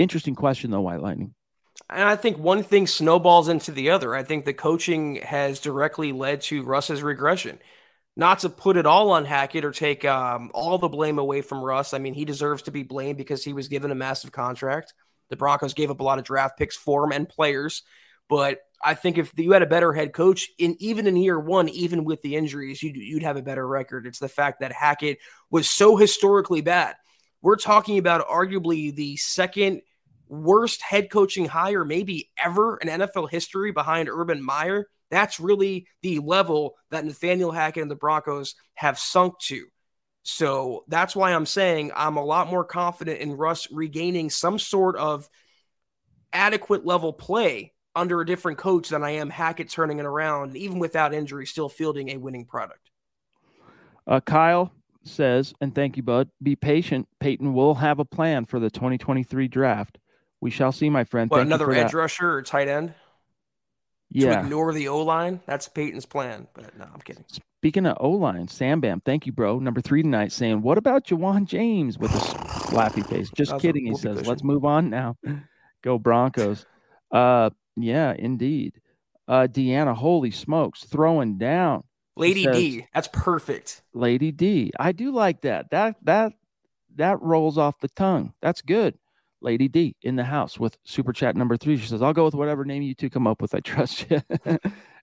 Interesting question, though, White Lightning. And I think one thing snowballs into the other. I think the coaching has directly led to Russ's regression. Not to put it all on Hackett or take um, all the blame away from Russ. I mean, he deserves to be blamed because he was given a massive contract. The Broncos gave up a lot of draft picks for him and players. But I think if you had a better head coach, in even in year one, even with the injuries, you'd, you'd have a better record. It's the fact that Hackett was so historically bad. We're talking about arguably the second worst head coaching hire maybe ever in NFL history behind Urban Meyer. That's really the level that Nathaniel Hackett and the Broncos have sunk to. So that's why I'm saying I'm a lot more confident in Russ regaining some sort of adequate level play under a different coach than I am Hackett turning it around, even without injury, still fielding a winning product. Uh, Kyle says, and thank you, Bud. Be patient. Paton will have a plan for the 2023 draft. We shall see, my friend. What, Thank another edge that. rusher or tight end? Yeah. To ignore the O line? That's Paton's plan. But no, I'm kidding. Speaking of O line, Sam Bam, thank you, bro. Number three tonight saying, What about Jawan James with a slappy face? Just That was a kidding. He says. Let's move on now. Go Broncos. Uh, yeah, indeed. Uh, Deanna, holy smokes, throwing down. Lady says- D. That's perfect. Lady D. I do like that. That that that rolls off the tongue. That's good. Lady D in the house with super chat number three. She says, I'll go with whatever name you two come up with. I trust you.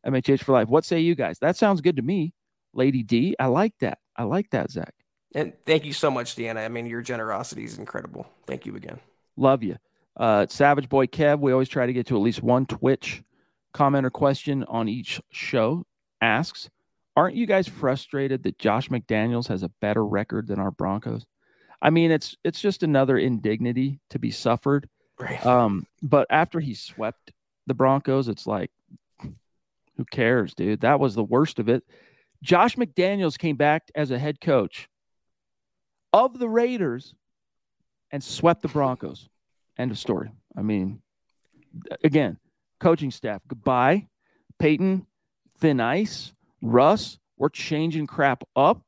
MHH for life. What say you guys? That sounds good to me. Lady D. I like that. I like that, Zach. And thank you so much, Deanna. I mean, your generosity is incredible. Thank you again. Love you. Uh, Savage Boy Kev, we always try to get to at least one Twitch comment or question on each show. Asks, aren't you guys frustrated that Josh McDaniels has a better record than our Broncos? I mean, it's it's just another indignity to be suffered. Right. Um, but after he swept the Broncos, it's like, who cares, dude? That was the worst of it. Josh McDaniels came back as a head coach of the Raiders and swept the Broncos. End of story. I mean, again, coaching staff, goodbye. Paton, thin ice, Russ, we're changing crap up.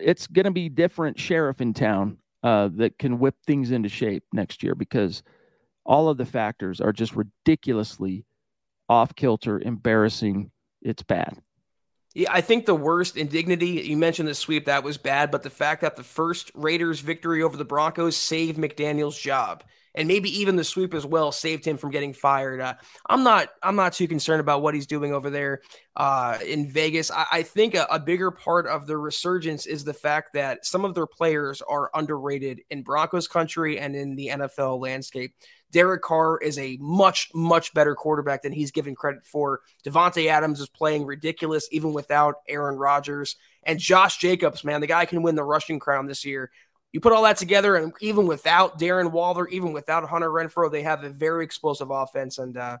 It's going to be different sheriff in town uh, that can whip things into shape next year because all of the factors are just ridiculously off kilter, embarrassing. It's bad. Yeah, I think the worst indignity, you mentioned the sweep, that was bad, but the fact that the first Raiders victory over the Broncos saved McDaniels' job and maybe even the sweep as well saved him from getting fired. Uh, I'm not I'm not too concerned about what he's doing over there uh, in Vegas. I, I think a, a, bigger part of the resurgence is the fact that some of their players are underrated in Broncos country and in the NFL landscape. Derek Carr is a much, much better quarterback than he's given credit for. Davante Adams is playing ridiculous even without Aaron Rodgers. And Josh Jacobs, man, the guy can win the rushing crown this year. You put all that together, and even without Darren Waller, even without Hunter Renfrow, they have a very explosive offense, and uh,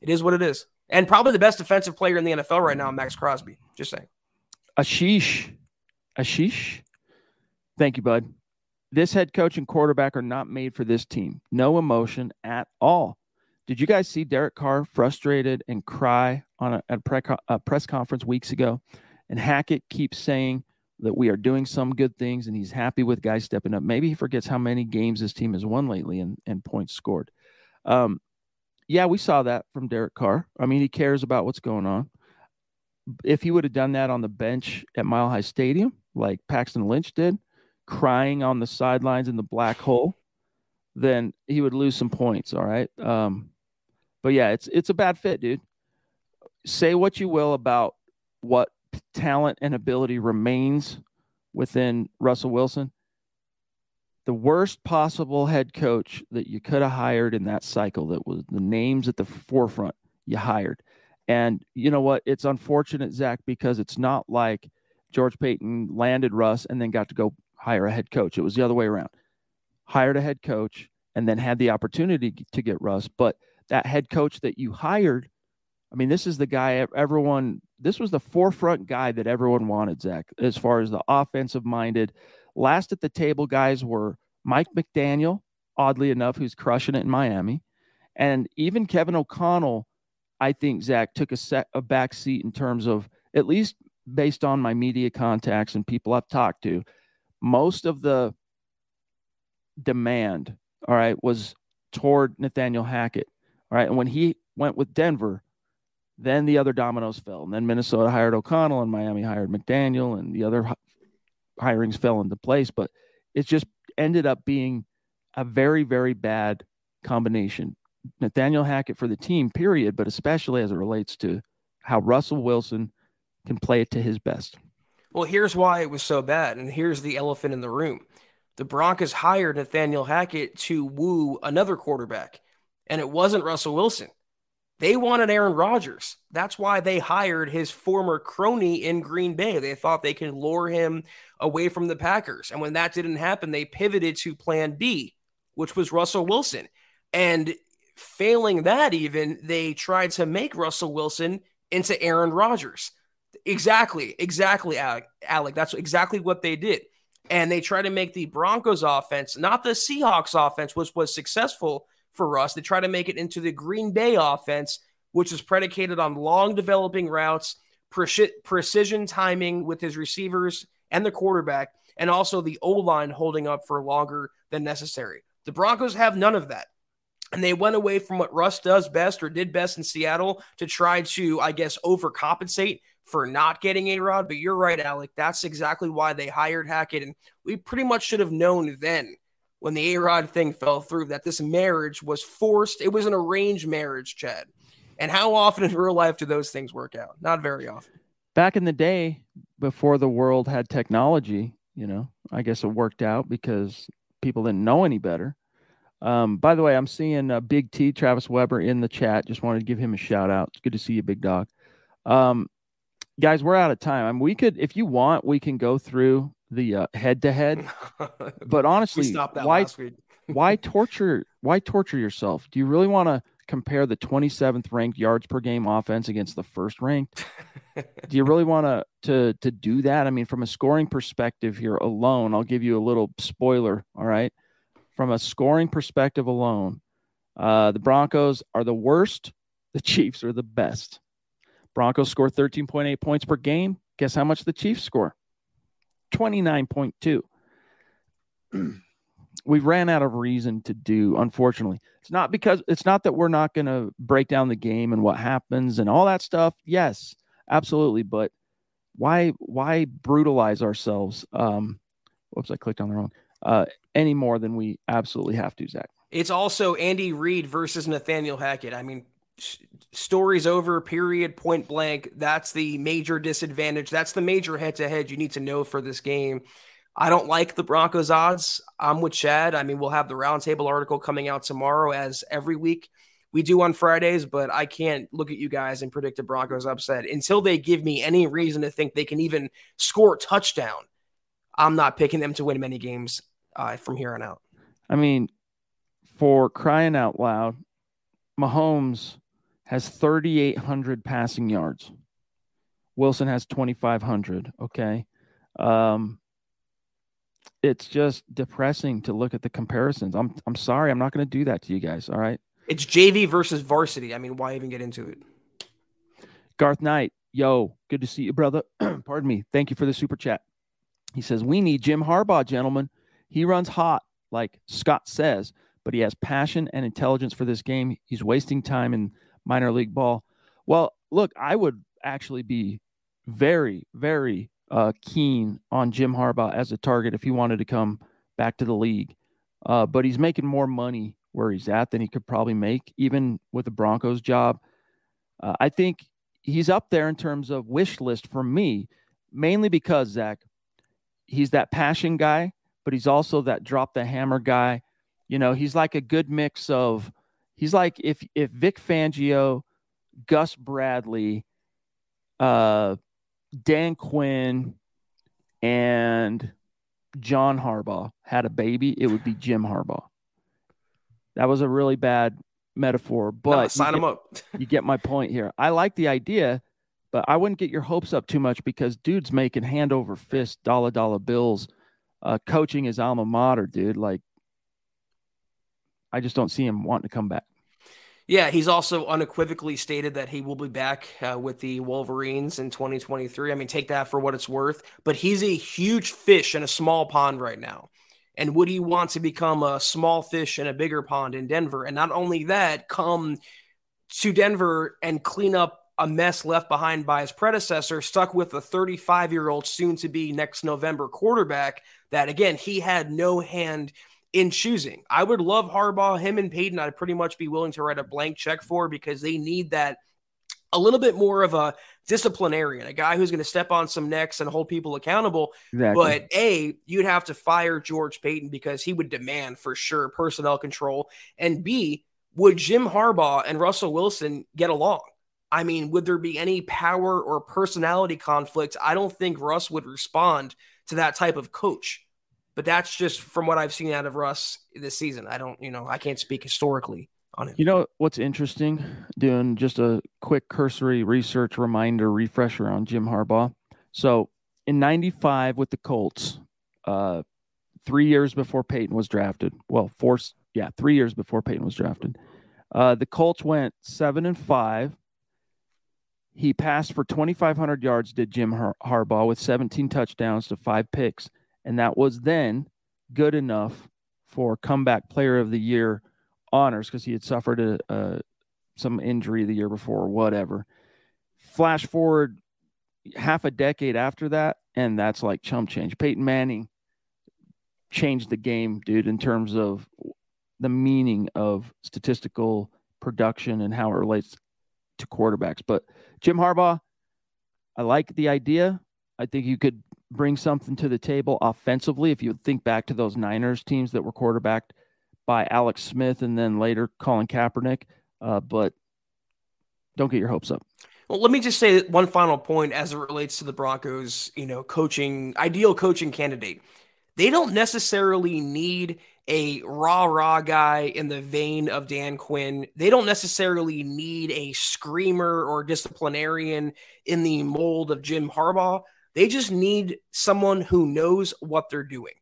it is what it is. And probably the best defensive player in the NFL right now, Maxx Crosby. Just saying. Ashish. Ashish. Thank you, bud. This head coach and quarterback are not made for this team. No emotion at all. Did you guys see Derek Carr frustrated and cry on a, a, pre- a press conference weeks ago? And Hackett keeps saying that we are doing some good things and he's happy with guys stepping up. Maybe he forgets how many games this team has won lately and, and points scored. Um, yeah, we saw that from Derek Carr. I mean, he cares about what's going on. If he would have done that on the bench at Mile High Stadium, like Paxton Lynch did, crying on the sidelines in the black hole, then he would lose some points. All right. Um, but yeah, it's it's a bad fit, dude. Say what you will about what talent and ability remains within Russell Wilson, the worst possible head coach that you could have hired in that cycle that was the names at the forefront you hired. And you know what? It's unfortunate, Zach, because it's not like George Paton landed Russ and then got to go hire a head coach. It was the other way around. Hired a head coach and then had the opportunity to get Russ. But that head coach that you hired, I mean, this is the guy everyone this was the forefront guy that everyone wanted, Zach, as far as the offensive minded. Last at the table guys were Mike McDaniel, oddly enough, who's crushing it in Miami. And even Kevin O'Connell, I think, Zach, took a, set, a back seat in terms of, at least based on my media contacts and people I've talked to, most of the demand, all right, was toward Nathaniel Hackett. All right. And when he went with Denver, then the other dominoes fell. And then Minnesota hired O'Connell and Miami hired McDaniel and the other hirings fell into place. But it just ended up being a very, very bad combination. Nathaniel Hackett for the team, period, but especially as it relates to how Russell Wilson can play it to his best. Well, here's why it was so bad. And here's the elephant in the room the Broncos hired Nathaniel Hackett to woo another quarterback, and it wasn't Russell Wilson. They wanted Aaron Rodgers. That's why they hired his former crony in Green Bay. They thought they could lure him away from the Packers. And when that didn't happen, they pivoted to plan B, which was Russell Wilson. And failing that, even, they tried to make Russell Wilson into Aaron Rodgers. Exactly, exactly, Alec. Alec. That's exactly what they did. And they tried to make the Broncos offense, not the Seahawks offense, which was successful for us. They try to make it into the Green Bay offense, which is predicated on long developing routes, pre- precision timing with his receivers and the quarterback, and also the O line holding up for longer than necessary. The Broncos have none of that. And they went away from what Russ does best or did best in Seattle to try to, I guess, overcompensate for not getting A Rod. But you're right, Alec. That's exactly why they hired Hackett. And we pretty much should have known then when the A Rod thing fell through that this marriage was forced. It was an arranged marriage, Chad. And how often in real life do those things work out? Not very often. Back in the day, before the world had technology, You know, I guess it worked out because people didn't know any better. Um, by the way, I'm seeing uh, Big T Travis Weber in the chat. Just wanted to give him a shout out. It's good to see you, big dog. Um, guys, we're out of time. I mean, we could, if you want, we can go through the head to head. But honestly, why why torture why torture yourself? Do you really want to compare the 27th ranked yards per game offense against the first ranked? do you really want to to to do that? I mean, from a scoring perspective here alone, I'll give you a little spoiler. All right, from a scoring perspective alone, uh, the Broncos are the worst. The Chiefs are the best. Broncos score 13.8 points per game. Guess how much the Chiefs score? 29.2. we ran out of reason to do, unfortunately. It's not because it's not that we're not going to break down the game and what happens and all that stuff. Yes, absolutely. But why why brutalize ourselves? Um, whoops, I clicked on the wrong. Uh, any more than we absolutely have to, Zach. It's also Andy Reid versus Nathaniel Hackett. I mean, stories over, period, point blank. That's the major disadvantage. That's the major head to head you need to know for this game. I don't like the Broncos odds. I'm with Chad. I mean, we'll have the roundtable article coming out tomorrow, as every week we do on Fridays, but I can't look at you guys and predict a Broncos upset until they give me any reason to think they can even score a touchdown. I'm not picking them to win many games uh, from here on out. I mean, for crying out loud, Mahomes has 3,800 passing yards. Wilson has 2,500. Okay. Um, it's just depressing to look at the comparisons. I'm I'm sorry, I'm not going to do that to you guys. All right. It's JV versus varsity. I mean, why even get into it? Garth Knight, yo, good to see you, brother. Pardon me. Thank you for the super chat. He says we need Jim Harbaugh, gentlemen. He runs hot, like Scott says, but he has passion and intelligence for this game. He's wasting time in minor league ball. Well, look, I would actually be very, very uh, keen on Jim Harbaugh as a target if he wanted to come back to the league. Uh, but he's making more money where he's at than he could probably make, even with the Broncos job. Uh, I think he's up there in terms of wish list for me, mainly because, Zach, he's that passion guy, but he's also that drop the hammer guy. You know, he's like a good mix of He's like if if Vic Fangio, Gus Bradley, uh, Dan Quinn, and John Harbaugh had a baby, it would be Jim Harbaugh. That was a really bad metaphor, but no, sign him up. you get my point here. I like the idea, but I wouldn't get your hopes up too much because dude's making hand over fist, dollar dollar bills, uh, coaching his alma mater, dude. Like, I just don't see him wanting to come back. Yeah, he's also unequivocally stated that he will be back uh, with the Wolverines in 2023. I mean, take that for what it's worth. But he's a huge fish in a small pond right now. And would he want to become a small fish in a bigger pond in Denver? And not only that, come to Denver and clean up a mess left behind by his predecessor, stuck with a 35 year old, soon to be next November quarterback that, again, he had no hand in choosing. I would love Harbaugh, him and Payton. I'd pretty much be willing to write a blank check for because they need that a little bit more of a disciplinarian, a guy who's going to step on some necks and hold people accountable. Exactly. But A, you'd have to fire George Paton because he would demand for sure personnel control. And B, would Jim Harbaugh and Russell Wilson get along? I mean, would there be any power or personality conflict? I don't think Russ would respond to that type of coach. But that's just from what I've seen out of Russ this season. I don't, you know, I can't speak historically on it. You know what's interesting? Doing just a quick cursory research reminder refresher on Jim Harbaugh. So in '95 with the Colts, uh, three years before Peyton was drafted. Well, four, yeah, three years before Peyton was drafted. Uh, the Colts went seven and five. He passed for 2,500 yards, did Jim Har- Harbaugh, with 17 touchdowns to five picks and that was then good enough for comeback player of the year honors because he had suffered a, a, some injury the year before or whatever. Flash forward half a decade after that, and that's like chump change. Peyton Manning changed the game, dude, in terms of the meaning of statistical production and how it relates to quarterbacks. But Jim Harbaugh, I like the idea. I think you could bring something to the table offensively. If you think back to those Niners teams that were quarterbacked by Alex Smith and then later Colin Kaepernick, uh, but don't get your hopes up. Well, let me just say one final point as it relates to the Broncos, you know, coaching, ideal coaching candidate. They don't necessarily need a rah rah guy in the vein of Dan Quinn. They don't necessarily need a screamer or disciplinarian in the mold of Jim Harbaugh. They just need someone who knows what they're doing.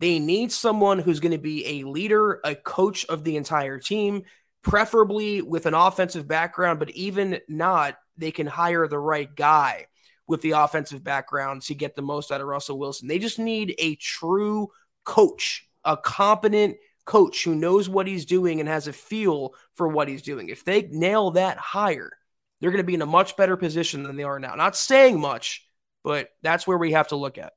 They need someone who's going to be a leader, a coach of the entire team, preferably with an offensive background, but even not, they can hire the right guy with the offensive background to get the most out of Russell Wilson. They just need a true coach, a competent coach who knows what he's doing and has a feel for what he's doing. If they nail that hire, they're going to be in a much better position than they are now. Not saying much, but that's where we have to look at.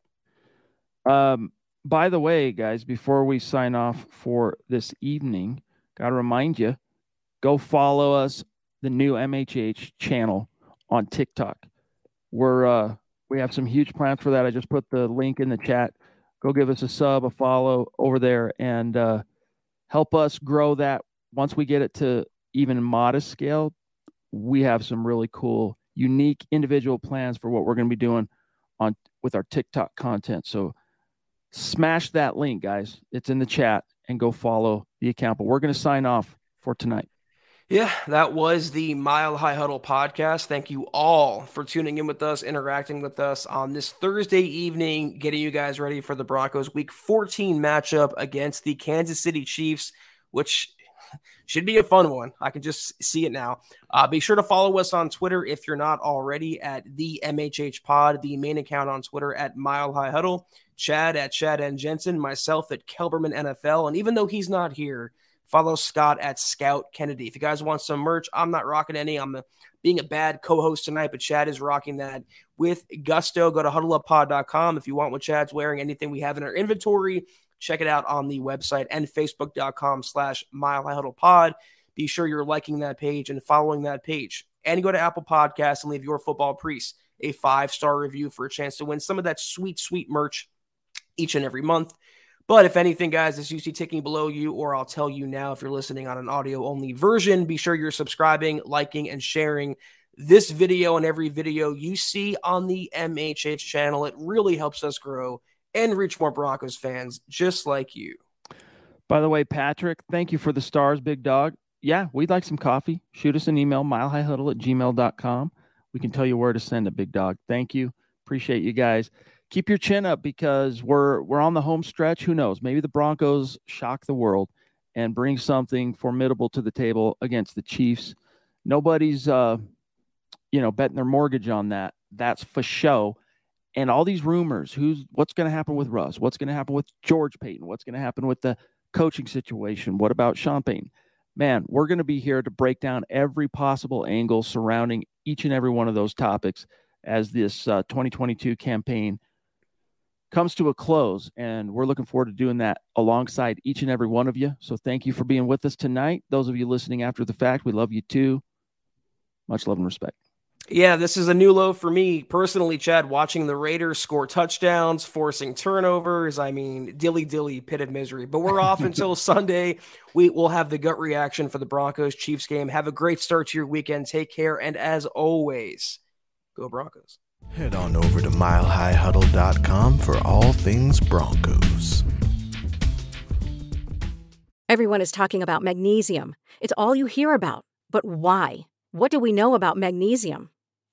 Um, by the way, guys, before we sign off for this evening, got to remind you go follow us, the new MHH channel on TikTok. We're uh, we have some huge plans for that. I just put the link in the chat. Go give us a sub, a follow over there, and uh, help us grow that. Once we get it to even modest scale, we have some really cool, unique individual plans for what we're going to be doing on with our TikTok content. So smash that link, guys. It's in the chat and go follow the account. But we're going to sign off for tonight. Yeah, that was the Mile High Huddle podcast. Thank you all for tuning in with us, interacting with us on this Thursday evening, getting you guys ready for the Broncos week 14 matchup against the Kansas City Chiefs, which should be a fun one. I can just see it now. Uh, be sure to follow us on Twitter if you're not already at the MHH Pod, the main account on Twitter at Mile High Huddle, Chad at Chad and Jensen, myself at Kelberman NFL. And even though he's not here, Follow Scott at Scout Kennedy. If you guys want some merch, I'm not rocking any. I'm a, being a bad co-host tonight, but Chad is rocking that with gusto. Go to huddleuppod.com if you want what Chad's wearing, anything we have in our inventory. Check it out on the website and facebook.com slash mile high huddle pod. Be sure you're liking that page and following that page. And go to Apple Podcasts and leave your football priest a five star review for a chance to win some of that sweet, sweet merch each and every month. But if anything, guys, is usually ticking below you, or I'll tell you now if you're listening on an audio only version, be sure you're subscribing, liking, and sharing this video and every video you see on the MHH channel. It really helps us grow and reach more Broncos fans just like you. By the way, Patrick, thank you for the stars, big dog. Yeah, we'd like some coffee. Shoot us an email, milehighhuddle at gmail.com. We can tell you where to send a big dog. Thank you. Appreciate you guys keep your chin up because we're we're on the home stretch. Who knows? Maybe the Broncos shock the world and bring something formidable to the table against the Chiefs. Nobody's uh you know betting their mortgage on that. That's for show. And all these rumors, who's what's going to happen with Russ? What's going to happen with George Paton? What's going to happen with the coaching situation? What about Sean Payton? Man, we're going to be here to break down every possible angle surrounding each and every one of those topics as this uh, 2022 campaign comes to a close. And we're looking forward to doing that alongside each and every one of you. So thank you for being with us tonight. Those of you listening after the fact, we love you too. Much love and respect. Yeah, this is a new low for me personally, Chad. Watching the Raiders score touchdowns, forcing turnovers. I mean, dilly dilly, pit of misery. But we're off until Sunday. We will have the gut reaction for the Broncos Chiefs game. Have a great start to your weekend. Take care. And as always, go Broncos. Head on over to milehighhuddle.com for all things Broncos. Everyone is talking about magnesium. It's all you hear about. But why? What do we know about magnesium?